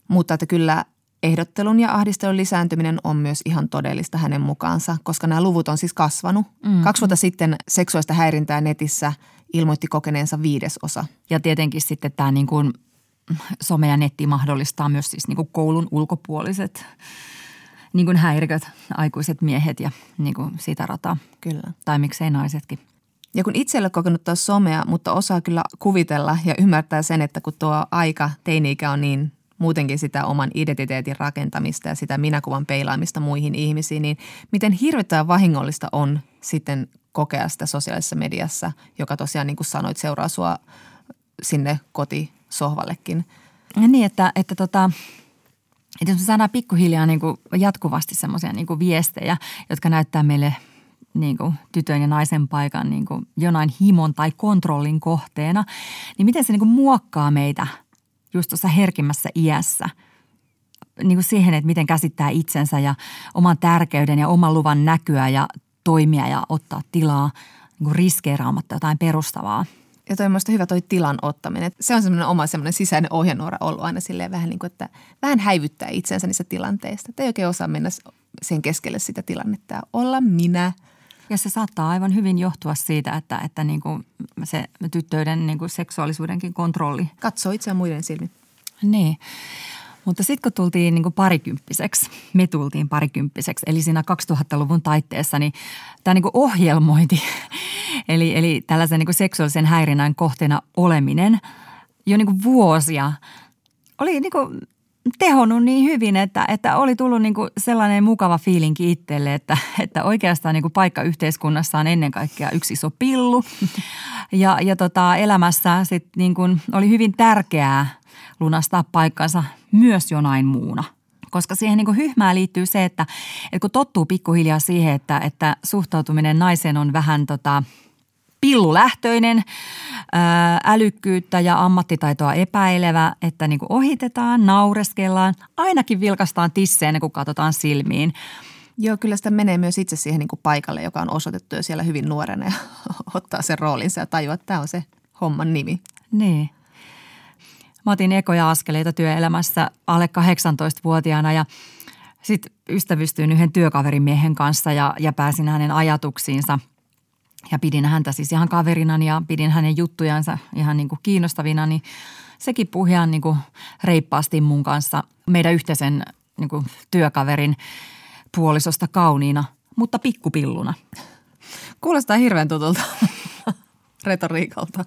Mutta että kyllä ehdottelun ja ahdistelun lisääntyminen on myös ihan todellista hänen mukaansa, koska nämä luvut on siis kasvanut. Mm. Kaksi vuotta sitten seksuaalista häirintää netissä ilmoitti kokeneensa viidesosa. Ja tietenkin sitten tämä niin kuin some ja netti mahdollistaa myös siis niin kuin koulun ulkopuoliset niin kuin häiriköt, aikuiset miehet ja niin kuin sitä rataa. Kyllä. Tai miksei naisetkin. Ja kun itse ole kokenut taas somea, mutta osaa kyllä kuvitella ja ymmärtää sen, että kun tuo aika, teini-ikä on niin muutenkin sitä oman identiteetin rakentamista ja sitä minäkuvan peilaamista muihin ihmisiin, niin miten hirvittävän vahingollista on sitten kokea sitä sosiaalisessa mediassa, joka tosiaan niin kuin sanoit, seuraa sua sinne kotisohvallekin. Ja niin, että, että tota, että jos me saadaan pikkuhiljaa niin kuin jatkuvasti semmoisia niin viestejä, jotka näyttää meille – niin kuin tytön ja naisen paikan niin kuin jonain himon tai kontrollin kohteena, niin miten se niin kuin muokkaa meitä just tuossa herkimmässä iässä niin kuin siihen, että miten käsittää itsensä ja oman tärkeyden ja oman luvan näkyä ja toimia ja ottaa tilaa niin kuin riskeeraamatta jotain perustavaa. Ja toi on hyvä toi tilan ottaminen. Se on semmoinen oma semmoinen sisäinen ohjenuora ollut aina silleen vähän niin kuin, että vähän häivyttää itsensä niissä tilanteista. Että ei oikein osaa mennä sen keskelle sitä tilannetta olla minä – ja se saattaa aivan hyvin johtua siitä, että, että niin kuin se tyttöiden niin kuin seksuaalisuudenkin kontrolli. Katsoo itseään muiden silmin. Niin. Mutta sitten kun tultiin niin kuin parikymppiseksi, me tultiin parikymppiseksi, eli siinä 2000-luvun taitteessa, niin tämä niin kuin ohjelmointi, eli, eli tällaisen niin kuin seksuaalisen häirinnän kohteena oleminen jo niin kuin vuosia oli niin kuin tehonnut niin hyvin, että, että oli tullut niin kuin sellainen mukava fiilinki itselle, että, että oikeastaan niin kuin paikka yhteiskunnassa on ennen kaikkea yksi iso pillu. Ja, ja tota, elämässä sit niin kuin oli hyvin tärkeää lunastaa paikkansa myös jonain muuna. Koska siihen niin hyhmää liittyy se, että, että kun tottuu pikkuhiljaa siihen, että, että suhtautuminen naiseen on vähän tota, pillulähtöinen, älykkyyttä ja ammattitaitoa epäilevä, että niin kuin ohitetaan, naureskellaan, ainakin vilkastaan tisseen, kun katsotaan silmiin. Joo, kyllä sitä menee myös itse siihen niin kuin paikalle, joka on osoitettu jo siellä hyvin nuorena ja ottaa sen roolinsa ja tajua, että tämä on se homman nimi. Niin. Mä otin ekoja askeleita työelämässä alle 18-vuotiaana ja sitten ystävystyin yhden työkaverimiehen kanssa ja, ja pääsin hänen ajatuksiinsa – ja pidin häntä siis ihan kaverina ja pidin hänen juttujansa ihan niin kuin kiinnostavina, niin sekin puhui ihan niin kuin reippaasti mun kanssa meidän yhteisen niin kuin työkaverin puolisosta kauniina, mutta pikkupilluna. Kuulostaa hirveän tutulta retoriikalta.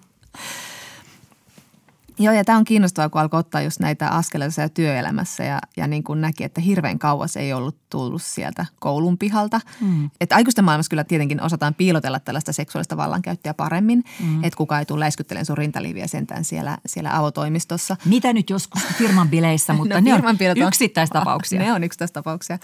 Joo, ja tämä on kiinnostavaa, kun alkoi ottaa just näitä askeleita työelämässä ja, ja niin kuin näki, että hirveän kauas ei ollut tullut sieltä koulun pihalta. Mm. Että aikuisten maailmassa kyllä tietenkin osataan piilotella tällaista seksuaalista vallankäyttöä paremmin, mm. että kukaan ei tule läiskyttelemään sun rintaliiviä sentään siellä, siellä avotoimistossa. Mitä nyt joskus firman bileissä, mutta no, ne on yksittäistapauksia. ne on yksittäistapauksia.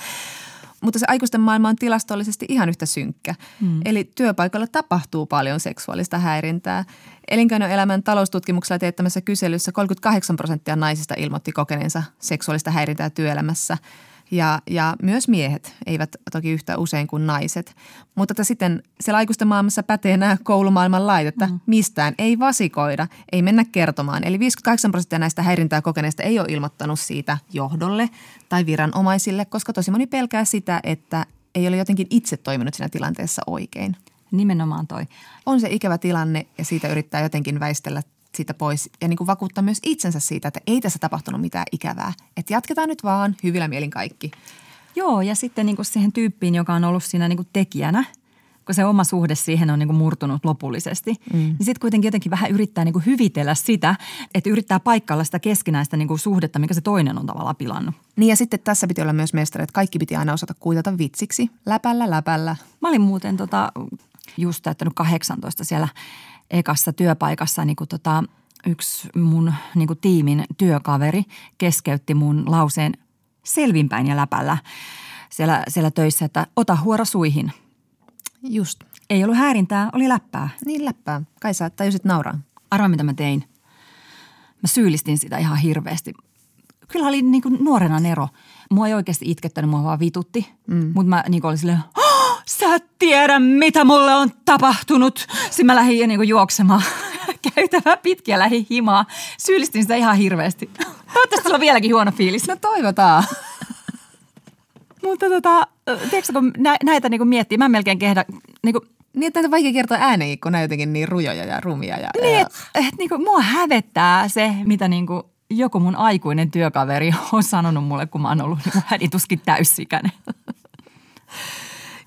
Mutta se aikuisten maailma on tilastollisesti ihan yhtä synkkä. Mm. Eli työpaikalla tapahtuu paljon seksuaalista häirintää. Elinkeinoelämän taloustutkimuksella teettämässä kyselyssä 38 prosenttia naisista ilmoitti kokeneensa seksuaalista häirintää työelämässä – ja, ja myös miehet, eivät toki yhtä usein kuin naiset. Mutta että sitten siellä aikuisten maailmassa pätee nämä koulumaailman lait, että mm. mistään ei vasikoida, ei mennä kertomaan. Eli 58 prosenttia näistä häirintää kokeneista ei ole ilmoittanut siitä johdolle tai viranomaisille, koska tosi moni pelkää sitä, että ei ole jotenkin itse toiminut siinä tilanteessa oikein. Nimenomaan toi. On se ikävä tilanne ja siitä yrittää jotenkin väistellä siitä pois ja niin kuin vakuuttaa myös itsensä siitä, että ei tässä tapahtunut mitään ikävää. Että jatketaan nyt vaan hyvillä mielin kaikki. Joo, ja sitten niin kuin siihen tyyppiin, joka on ollut siinä niin kuin tekijänä, kun se oma suhde siihen on niin kuin murtunut lopullisesti, mm. niin sitten kuitenkin jotenkin vähän yrittää niin kuin hyvitellä sitä, että yrittää paikkailla sitä keskinäistä niin kuin suhdetta, mikä se toinen on tavallaan pilannut. Niin ja sitten tässä piti olla myös mestari, että kaikki piti aina osata kuitata vitsiksi. Läpällä, läpällä. Mä olin muuten tota, just täyttänyt 18 siellä ekassa työpaikassa niin kuin tota, yksi mun niin kuin tiimin työkaveri keskeytti mun lauseen selvinpäin ja läpällä siellä, siellä töissä, että ota huora suihin. Just. Ei ollut häirintää, oli läppää. Niin läppää. Kai sä tajusit nauraa. Arva, mitä mä tein. Mä syyllistin sitä ihan hirveästi. Kyllä oli niin kuin nuorena nero. Mua ei oikeasti itkettänyt, mua vaan vitutti. Mm. Mutta mä niin kuin olin silleen, sä et tiedä mitä mulle on tapahtunut. Sitten mä lähdin niin juoksemaan käytävää pitkiä lähi himaa. Syyllistin sitä ihan hirveästi. Toivottavasti on vieläkin huono fiilis. No toivotaan. Mutta tota, tiedätkö, kun näitä niin kuin miettii, mä melkein kehdä niin kuin, niin, että näitä on vaikea kertoa ääneen, kun ne jotenkin niin rujoja ja rumia. Ja, niin, että et, niin kuin, mua hävettää se, mitä niin kuin, joku mun aikuinen työkaveri on sanonut mulle, kun mä oon ollut niin hädituskin täysikäinen.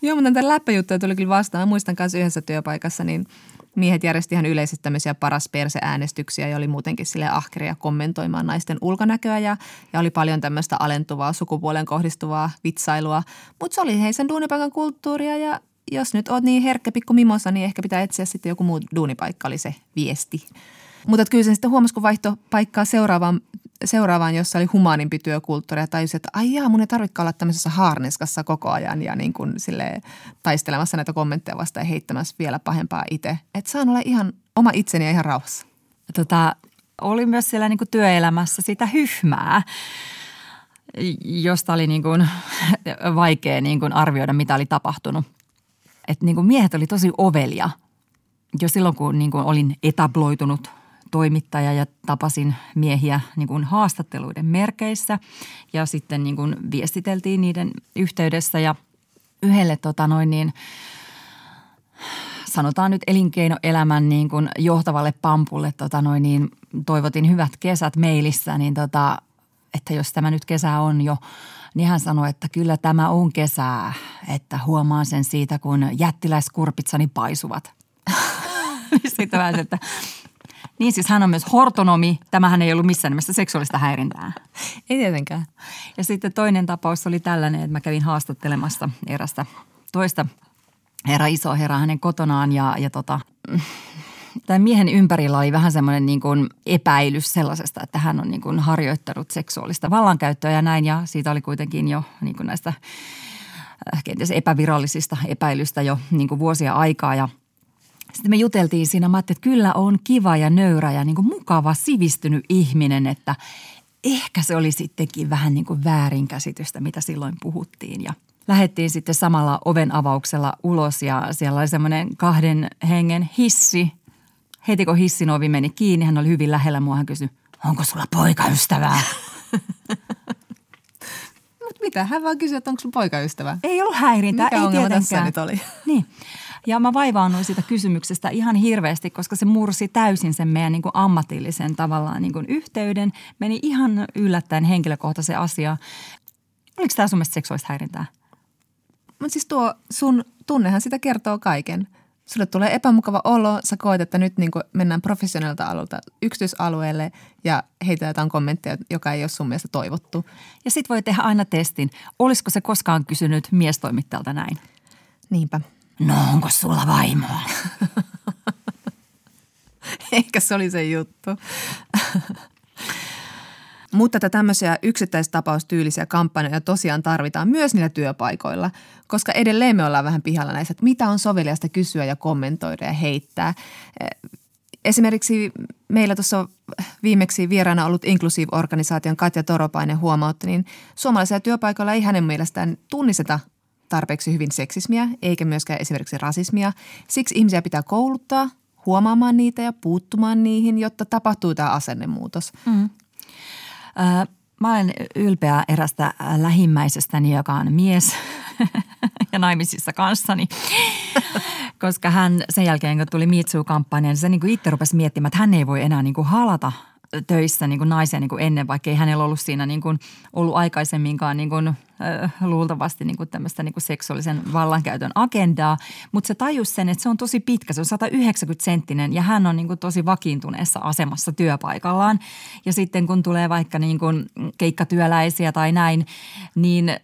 Joo, mutta näitä läppäjuttuja tuli kyllä vastaan. Mä muistan kanssa yhdessä työpaikassa, niin miehet järjesti ihan yleisesti tämmöisiä paras perse-äänestyksiä ja oli muutenkin sille ahkeria kommentoimaan naisten ulkonäköä ja, ja oli paljon tämmöistä alentuvaa sukupuolen kohdistuvaa vitsailua. Mutta se oli hei sen duunipaikan kulttuuria ja jos nyt oot niin herkkä pikku mimosa, niin ehkä pitää etsiä sitten joku muu duunipaikka, oli se viesti. Mutta kyllä sen sitten huomasi, kun vaihto paikkaa seuraavaan, seuraavaan, jossa oli humaanimpi työkulttuuri ja tajusi, että ai jaa, mun ei tarvitse olla tämmöisessä haarneskassa koko ajan ja niin kuin taistelemassa näitä kommentteja vastaan ja heittämässä vielä pahempaa itse. Että saan olla ihan oma itseni ja ihan rauhassa. Tota, oli myös siellä niin kuin työelämässä sitä hyhmää josta oli niin kuin vaikea niin kuin arvioida, mitä oli tapahtunut. Et niin kuin miehet oli tosi ovelia jo silloin, kun niin kuin olin etabloitunut toimittaja ja tapasin miehiä niin kuin haastatteluiden merkeissä ja sitten niin kuin viestiteltiin niiden yhteydessä ja yhdelle tota noin niin, sanotaan nyt elinkeinoelämän niin kuin johtavalle pampulle tota noin niin, toivotin hyvät kesät mailissa, niin tota, että jos tämä nyt kesä on jo, niin hän sanoi, että kyllä tämä on kesää, että huomaan sen siitä, kun jättiläiskurpitsani paisuvat. Sitten vähän, että niin siis hän on myös hortonomi. Tämähän ei ollut missään nimessä seksuaalista häirintää. Ei tietenkään. Ja sitten toinen tapaus oli tällainen, että mä kävin haastattelemassa erästä toista herra iso herra hänen kotonaan ja, ja tota, tämän miehen ympärillä oli vähän semmoinen niin kuin epäilys sellaisesta, että hän on niin kuin harjoittanut seksuaalista vallankäyttöä ja näin ja siitä oli kuitenkin jo niin kuin näistä äh, kenties epävirallisista epäilystä jo niin kuin vuosia aikaa ja sitten me juteltiin siinä, mä että kyllä on kiva ja nöyrä ja niin kuin mukava, sivistynyt ihminen, että ehkä se oli sittenkin vähän niin kuin väärinkäsitystä, mitä silloin puhuttiin ja – lähettiin sitten samalla oven avauksella ulos ja siellä oli semmoinen kahden hengen hissi. Heti kun hissin ovi meni kiinni, hän oli hyvin lähellä mua. Hän kysyi, onko sulla poikaystävää? Mutta mitä? Hän vaan kysyi, että onko sulla poikaystävä? Ei ollut häirintää, Mikä ei ongelma tietenkään. tässä nyt oli? Niin. Ja mä vaivaannuin siitä kysymyksestä ihan hirveästi, koska se mursi täysin sen meidän niin kuin ammatillisen tavallaan niin kuin yhteyden. Meni ihan yllättäen henkilökohtaisen asia. Oliko tämä sun mielestä seksuaalista häirintää? Mutta siis tuo sun tunnehan sitä kertoo kaiken. Sulle tulee epämukava olo, sä koet, että nyt niin mennään professionaalta alueelta yksityisalueelle ja heitä jotain kommentteja, joka ei ole sun mielestä toivottu. Ja sit voi tehdä aina testin. Olisiko se koskaan kysynyt miestoimittajalta näin? Niinpä. No onko sulla vaimoa? Ehkä se oli se juttu. Mutta tätä tämmöisiä yksittäistapaustyylisiä kampanjoja tosiaan tarvitaan myös niillä työpaikoilla, koska edelleen me ollaan vähän pihalla näissä, että mitä on soveliasta kysyä ja kommentoida ja heittää. Esimerkiksi meillä tuossa viimeksi vieraana ollut Inclusive-organisaation Katja Toropainen huomautti, niin suomalaisilla työpaikoilla ei hänen mielestään tunnisteta tarpeeksi hyvin seksismiä eikä myöskään esimerkiksi rasismia. Siksi ihmisiä pitää kouluttaa huomaamaan niitä ja puuttumaan niihin, jotta tapahtuu tämä asennemuutos. Mm. Mä olen ylpeä erästä lähimmäisestäni, joka on mies ja naimisissa kanssani, koska hän sen jälkeen, kun tuli Mitsu-kampanja, niin se niin itse rupesi miettimään, että hän ei voi enää niin kuin halata töissä niin kuin naisia niin kuin ennen, vaikka ei hänellä ollut siinä niin kuin ollut aikaisemminkaan niin kuin, äh, luultavasti niin kuin tämmöistä niin kuin seksuaalisen vallankäytön agendaa. Mutta se tajus sen, että se on tosi pitkä, se on 190 senttinen ja hän on niin kuin tosi vakiintuneessa asemassa työpaikallaan. Ja sitten kun tulee vaikka niin kuin keikkatyöläisiä tai näin, niin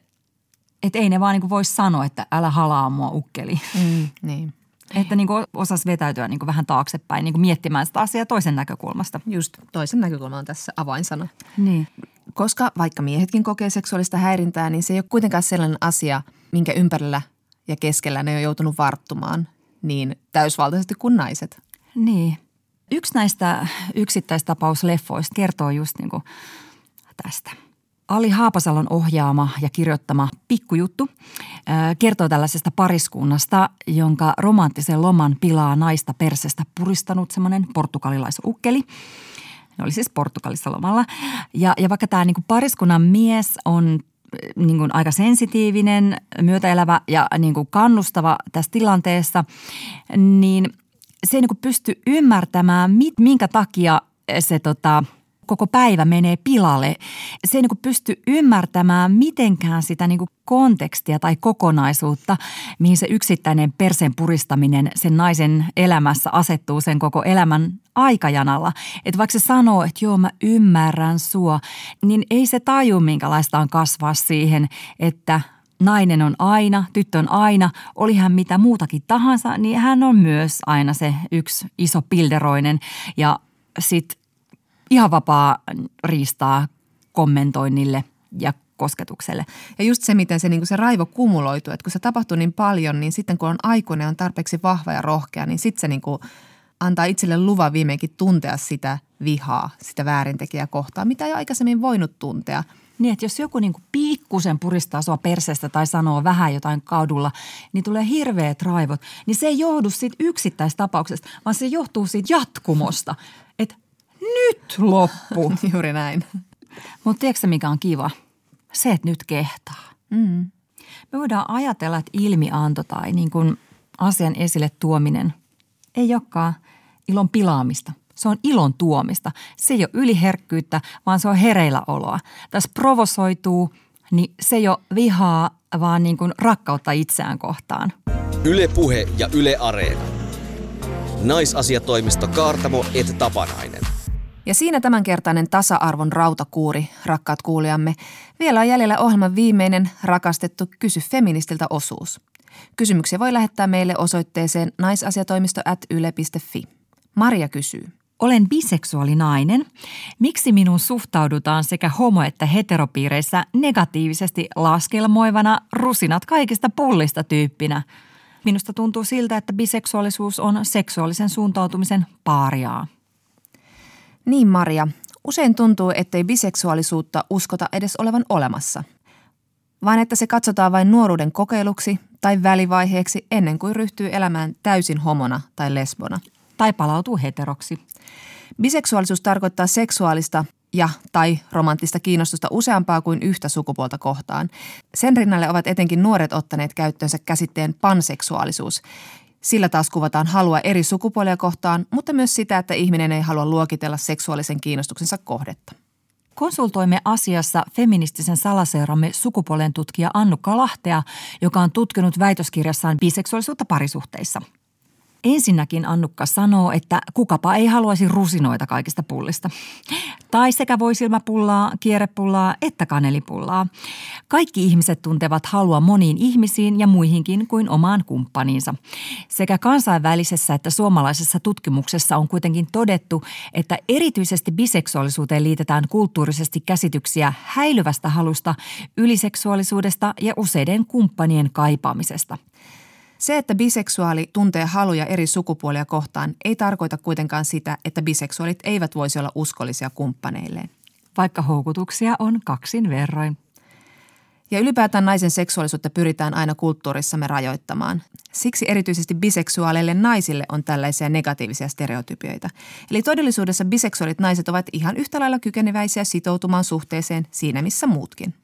että ei ne vaan niin voi sanoa, että älä halaa mua ukkeli. Mm, niin. Että niin kuin osasi vetäytyä niin kuin vähän taaksepäin niin kuin miettimään sitä asiaa toisen näkökulmasta. Just toisen näkökulma on tässä avainsana. Niin. Koska vaikka miehetkin kokee seksuaalista häirintää, niin se ei ole kuitenkaan sellainen asia, minkä ympärillä ja keskellä ne on joutunut varttumaan niin täysvaltaisesti kuin naiset. Niin. Yksi näistä yksittäistapausleffoista kertoo just niin kuin tästä – Ali Haapasalon ohjaama ja kirjoittama Pikkujuttu kertoo tällaisesta pariskunnasta, jonka romanttisen loman pilaa naista persestä puristanut semmoinen portugalilaisukkeli. Ne oli siis Portugalissa lomalla. Ja, ja vaikka tämä niin pariskunnan mies on niin kuin aika sensitiivinen, myötäelävä ja niin kuin kannustava tässä tilanteessa, niin se ei niin kuin pysty ymmärtämään, minkä takia se tota – koko päivä menee pilalle. Se ei niin kuin pysty ymmärtämään mitenkään sitä niin kuin kontekstia tai kokonaisuutta, mihin se yksittäinen persen puristaminen sen naisen elämässä asettuu sen koko elämän aikajanalla. Että vaikka se sanoo, että joo mä ymmärrän sua, niin ei se taju minkälaista on kasvaa siihen, että nainen on aina, tyttö on aina, oli hän mitä muutakin tahansa, niin hän on myös aina se yksi iso pilderoinen ja sitten ihan vapaa riistaa kommentoinnille ja kosketukselle. Ja just se, miten se, niin se raivo kumuloituu, että kun se tapahtuu niin paljon, niin sitten kun on aikuinen on tarpeeksi vahva ja rohkea, niin sitten se niin kuin antaa itselle luvan viimeinkin tuntea sitä vihaa, sitä väärintekijää kohtaa, mitä ei aikaisemmin voinut tuntea. Niin, että jos joku niin pikkusen puristaa sua perseestä tai sanoo vähän jotain kadulla, niin tulee hirveät raivot. Niin se ei johdu siitä yksittäistapauksesta, vaan se johtuu siitä jatkumosta. Nyt loppu. Juuri näin. Mutta tiedätkö mikä on kiva? Se, että nyt kehtaa. Mm. Me voidaan ajatella, että ilmianto tai niin kuin asian esille tuominen ei olekaan ilon pilaamista. Se on ilon tuomista. Se ei ole yliherkkyyttä, vaan se on hereillä oloa. Tässä provosoituu, niin se ei ole vihaa, vaan niin kuin rakkautta itseään kohtaan. Yle Puhe ja Yle Areena. Naisasiatoimisto Kaartamo et Tapanainen. Ja siinä tämänkertainen tasa-arvon rautakuuri, rakkaat kuulijamme. Vielä on jäljellä ohjelman viimeinen rakastettu Kysy feministiltä osuus. Kysymyksiä voi lähettää meille osoitteeseen naisasiatoimisto at yle.fi. Maria kysyy. Olen biseksuaalinainen. Miksi minun suhtaudutaan sekä homo- että heteropiireissä negatiivisesti laskelmoivana rusinat kaikista pullista tyyppinä? Minusta tuntuu siltä, että biseksuaalisuus on seksuaalisen suuntautumisen paariaa. Niin Maria, usein tuntuu, ettei biseksuaalisuutta uskota edes olevan olemassa, vaan että se katsotaan vain nuoruuden kokeiluksi tai välivaiheeksi ennen kuin ryhtyy elämään täysin homona tai lesbona. Tai palautuu heteroksi. Biseksuaalisuus tarkoittaa seksuaalista ja tai romanttista kiinnostusta useampaa kuin yhtä sukupuolta kohtaan. Sen rinnalle ovat etenkin nuoret ottaneet käyttöönsä käsitteen panseksuaalisuus. Sillä taas kuvataan halua eri sukupuolia kohtaan, mutta myös sitä, että ihminen ei halua luokitella seksuaalisen kiinnostuksensa kohdetta. Konsultoimme asiassa feministisen salaseuramme sukupuolen tutkija Annukka Lahtea, joka on tutkinut väitöskirjassaan biseksuaalisuutta parisuhteissa – Ensinnäkin Annukka sanoo, että kukapa ei haluaisi rusinoita kaikista pullista. Tai sekä voisilmäpullaa, kierrepullaa että kanelipullaa. Kaikki ihmiset tuntevat halua moniin ihmisiin ja muihinkin kuin omaan kumppaniinsa. Sekä kansainvälisessä että suomalaisessa tutkimuksessa on kuitenkin todettu, että erityisesti biseksuaalisuuteen liitetään kulttuurisesti käsityksiä häilyvästä halusta, yliseksuaalisuudesta ja useiden kumppanien kaipaamisesta – se, että biseksuaali tuntee haluja eri sukupuolia kohtaan, ei tarkoita kuitenkaan sitä, että biseksuaalit eivät voisi olla uskollisia kumppaneilleen. Vaikka houkutuksia on kaksin verroin. Ja ylipäätään naisen seksuaalisuutta pyritään aina kulttuurissamme rajoittamaan. Siksi erityisesti biseksuaaleille naisille on tällaisia negatiivisia stereotypioita. Eli todellisuudessa biseksuaalit naiset ovat ihan yhtä lailla kykeneväisiä sitoutumaan suhteeseen siinä missä muutkin.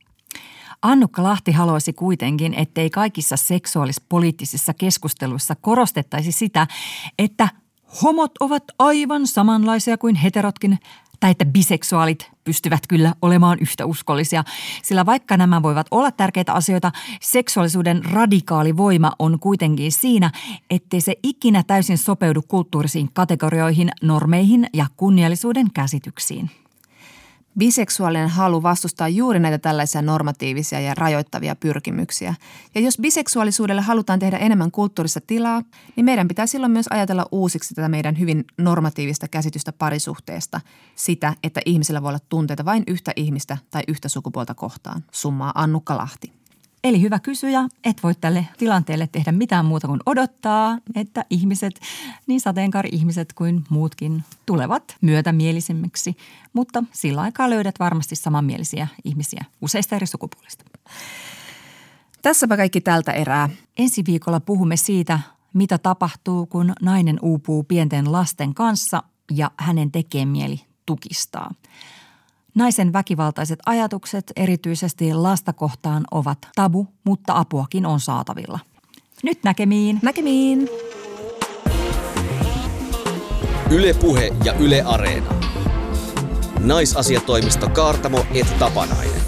Annukka Lahti haluaisi kuitenkin, ettei kaikissa seksuaalispoliittisissa keskusteluissa korostettaisi sitä, että homot ovat aivan samanlaisia kuin heterotkin tai että biseksuaalit pystyvät kyllä olemaan yhtä uskollisia. Sillä vaikka nämä voivat olla tärkeitä asioita, seksuaalisuuden radikaali voima on kuitenkin siinä, ettei se ikinä täysin sopeudu kulttuurisiin kategorioihin, normeihin ja kunniallisuuden käsityksiin. Biseksuaalinen halu vastustaa juuri näitä tällaisia normatiivisia ja rajoittavia pyrkimyksiä. Ja jos biseksuaalisuudelle halutaan tehdä enemmän kulttuurissa tilaa, niin meidän pitää silloin myös ajatella uusiksi tätä meidän hyvin normatiivista käsitystä parisuhteesta. Sitä, että ihmisellä voi olla tunteita vain yhtä ihmistä tai yhtä sukupuolta kohtaan, summaa Annukka Lahti. Eli hyvä kysyjä, et voi tälle tilanteelle tehdä mitään muuta kuin odottaa, että ihmiset, niin sateenkaari-ihmiset kuin muutkin, tulevat myötämielisemmiksi. Mutta sillä aikaa löydät varmasti samanmielisiä ihmisiä useista eri sukupuolista. Tässäpä kaikki tältä erää. Ensi viikolla puhumme siitä, mitä tapahtuu, kun nainen uupuu pienten lasten kanssa ja hänen tekee mieli tukistaa. Naisen väkivaltaiset ajatukset erityisesti lasta kohtaan ovat tabu, mutta apuakin on saatavilla. Nyt näkemiin. Näkemiin. Yle Puhe ja Yle Areena. Naisasiatoimisto Kaartamo et Tapanainen.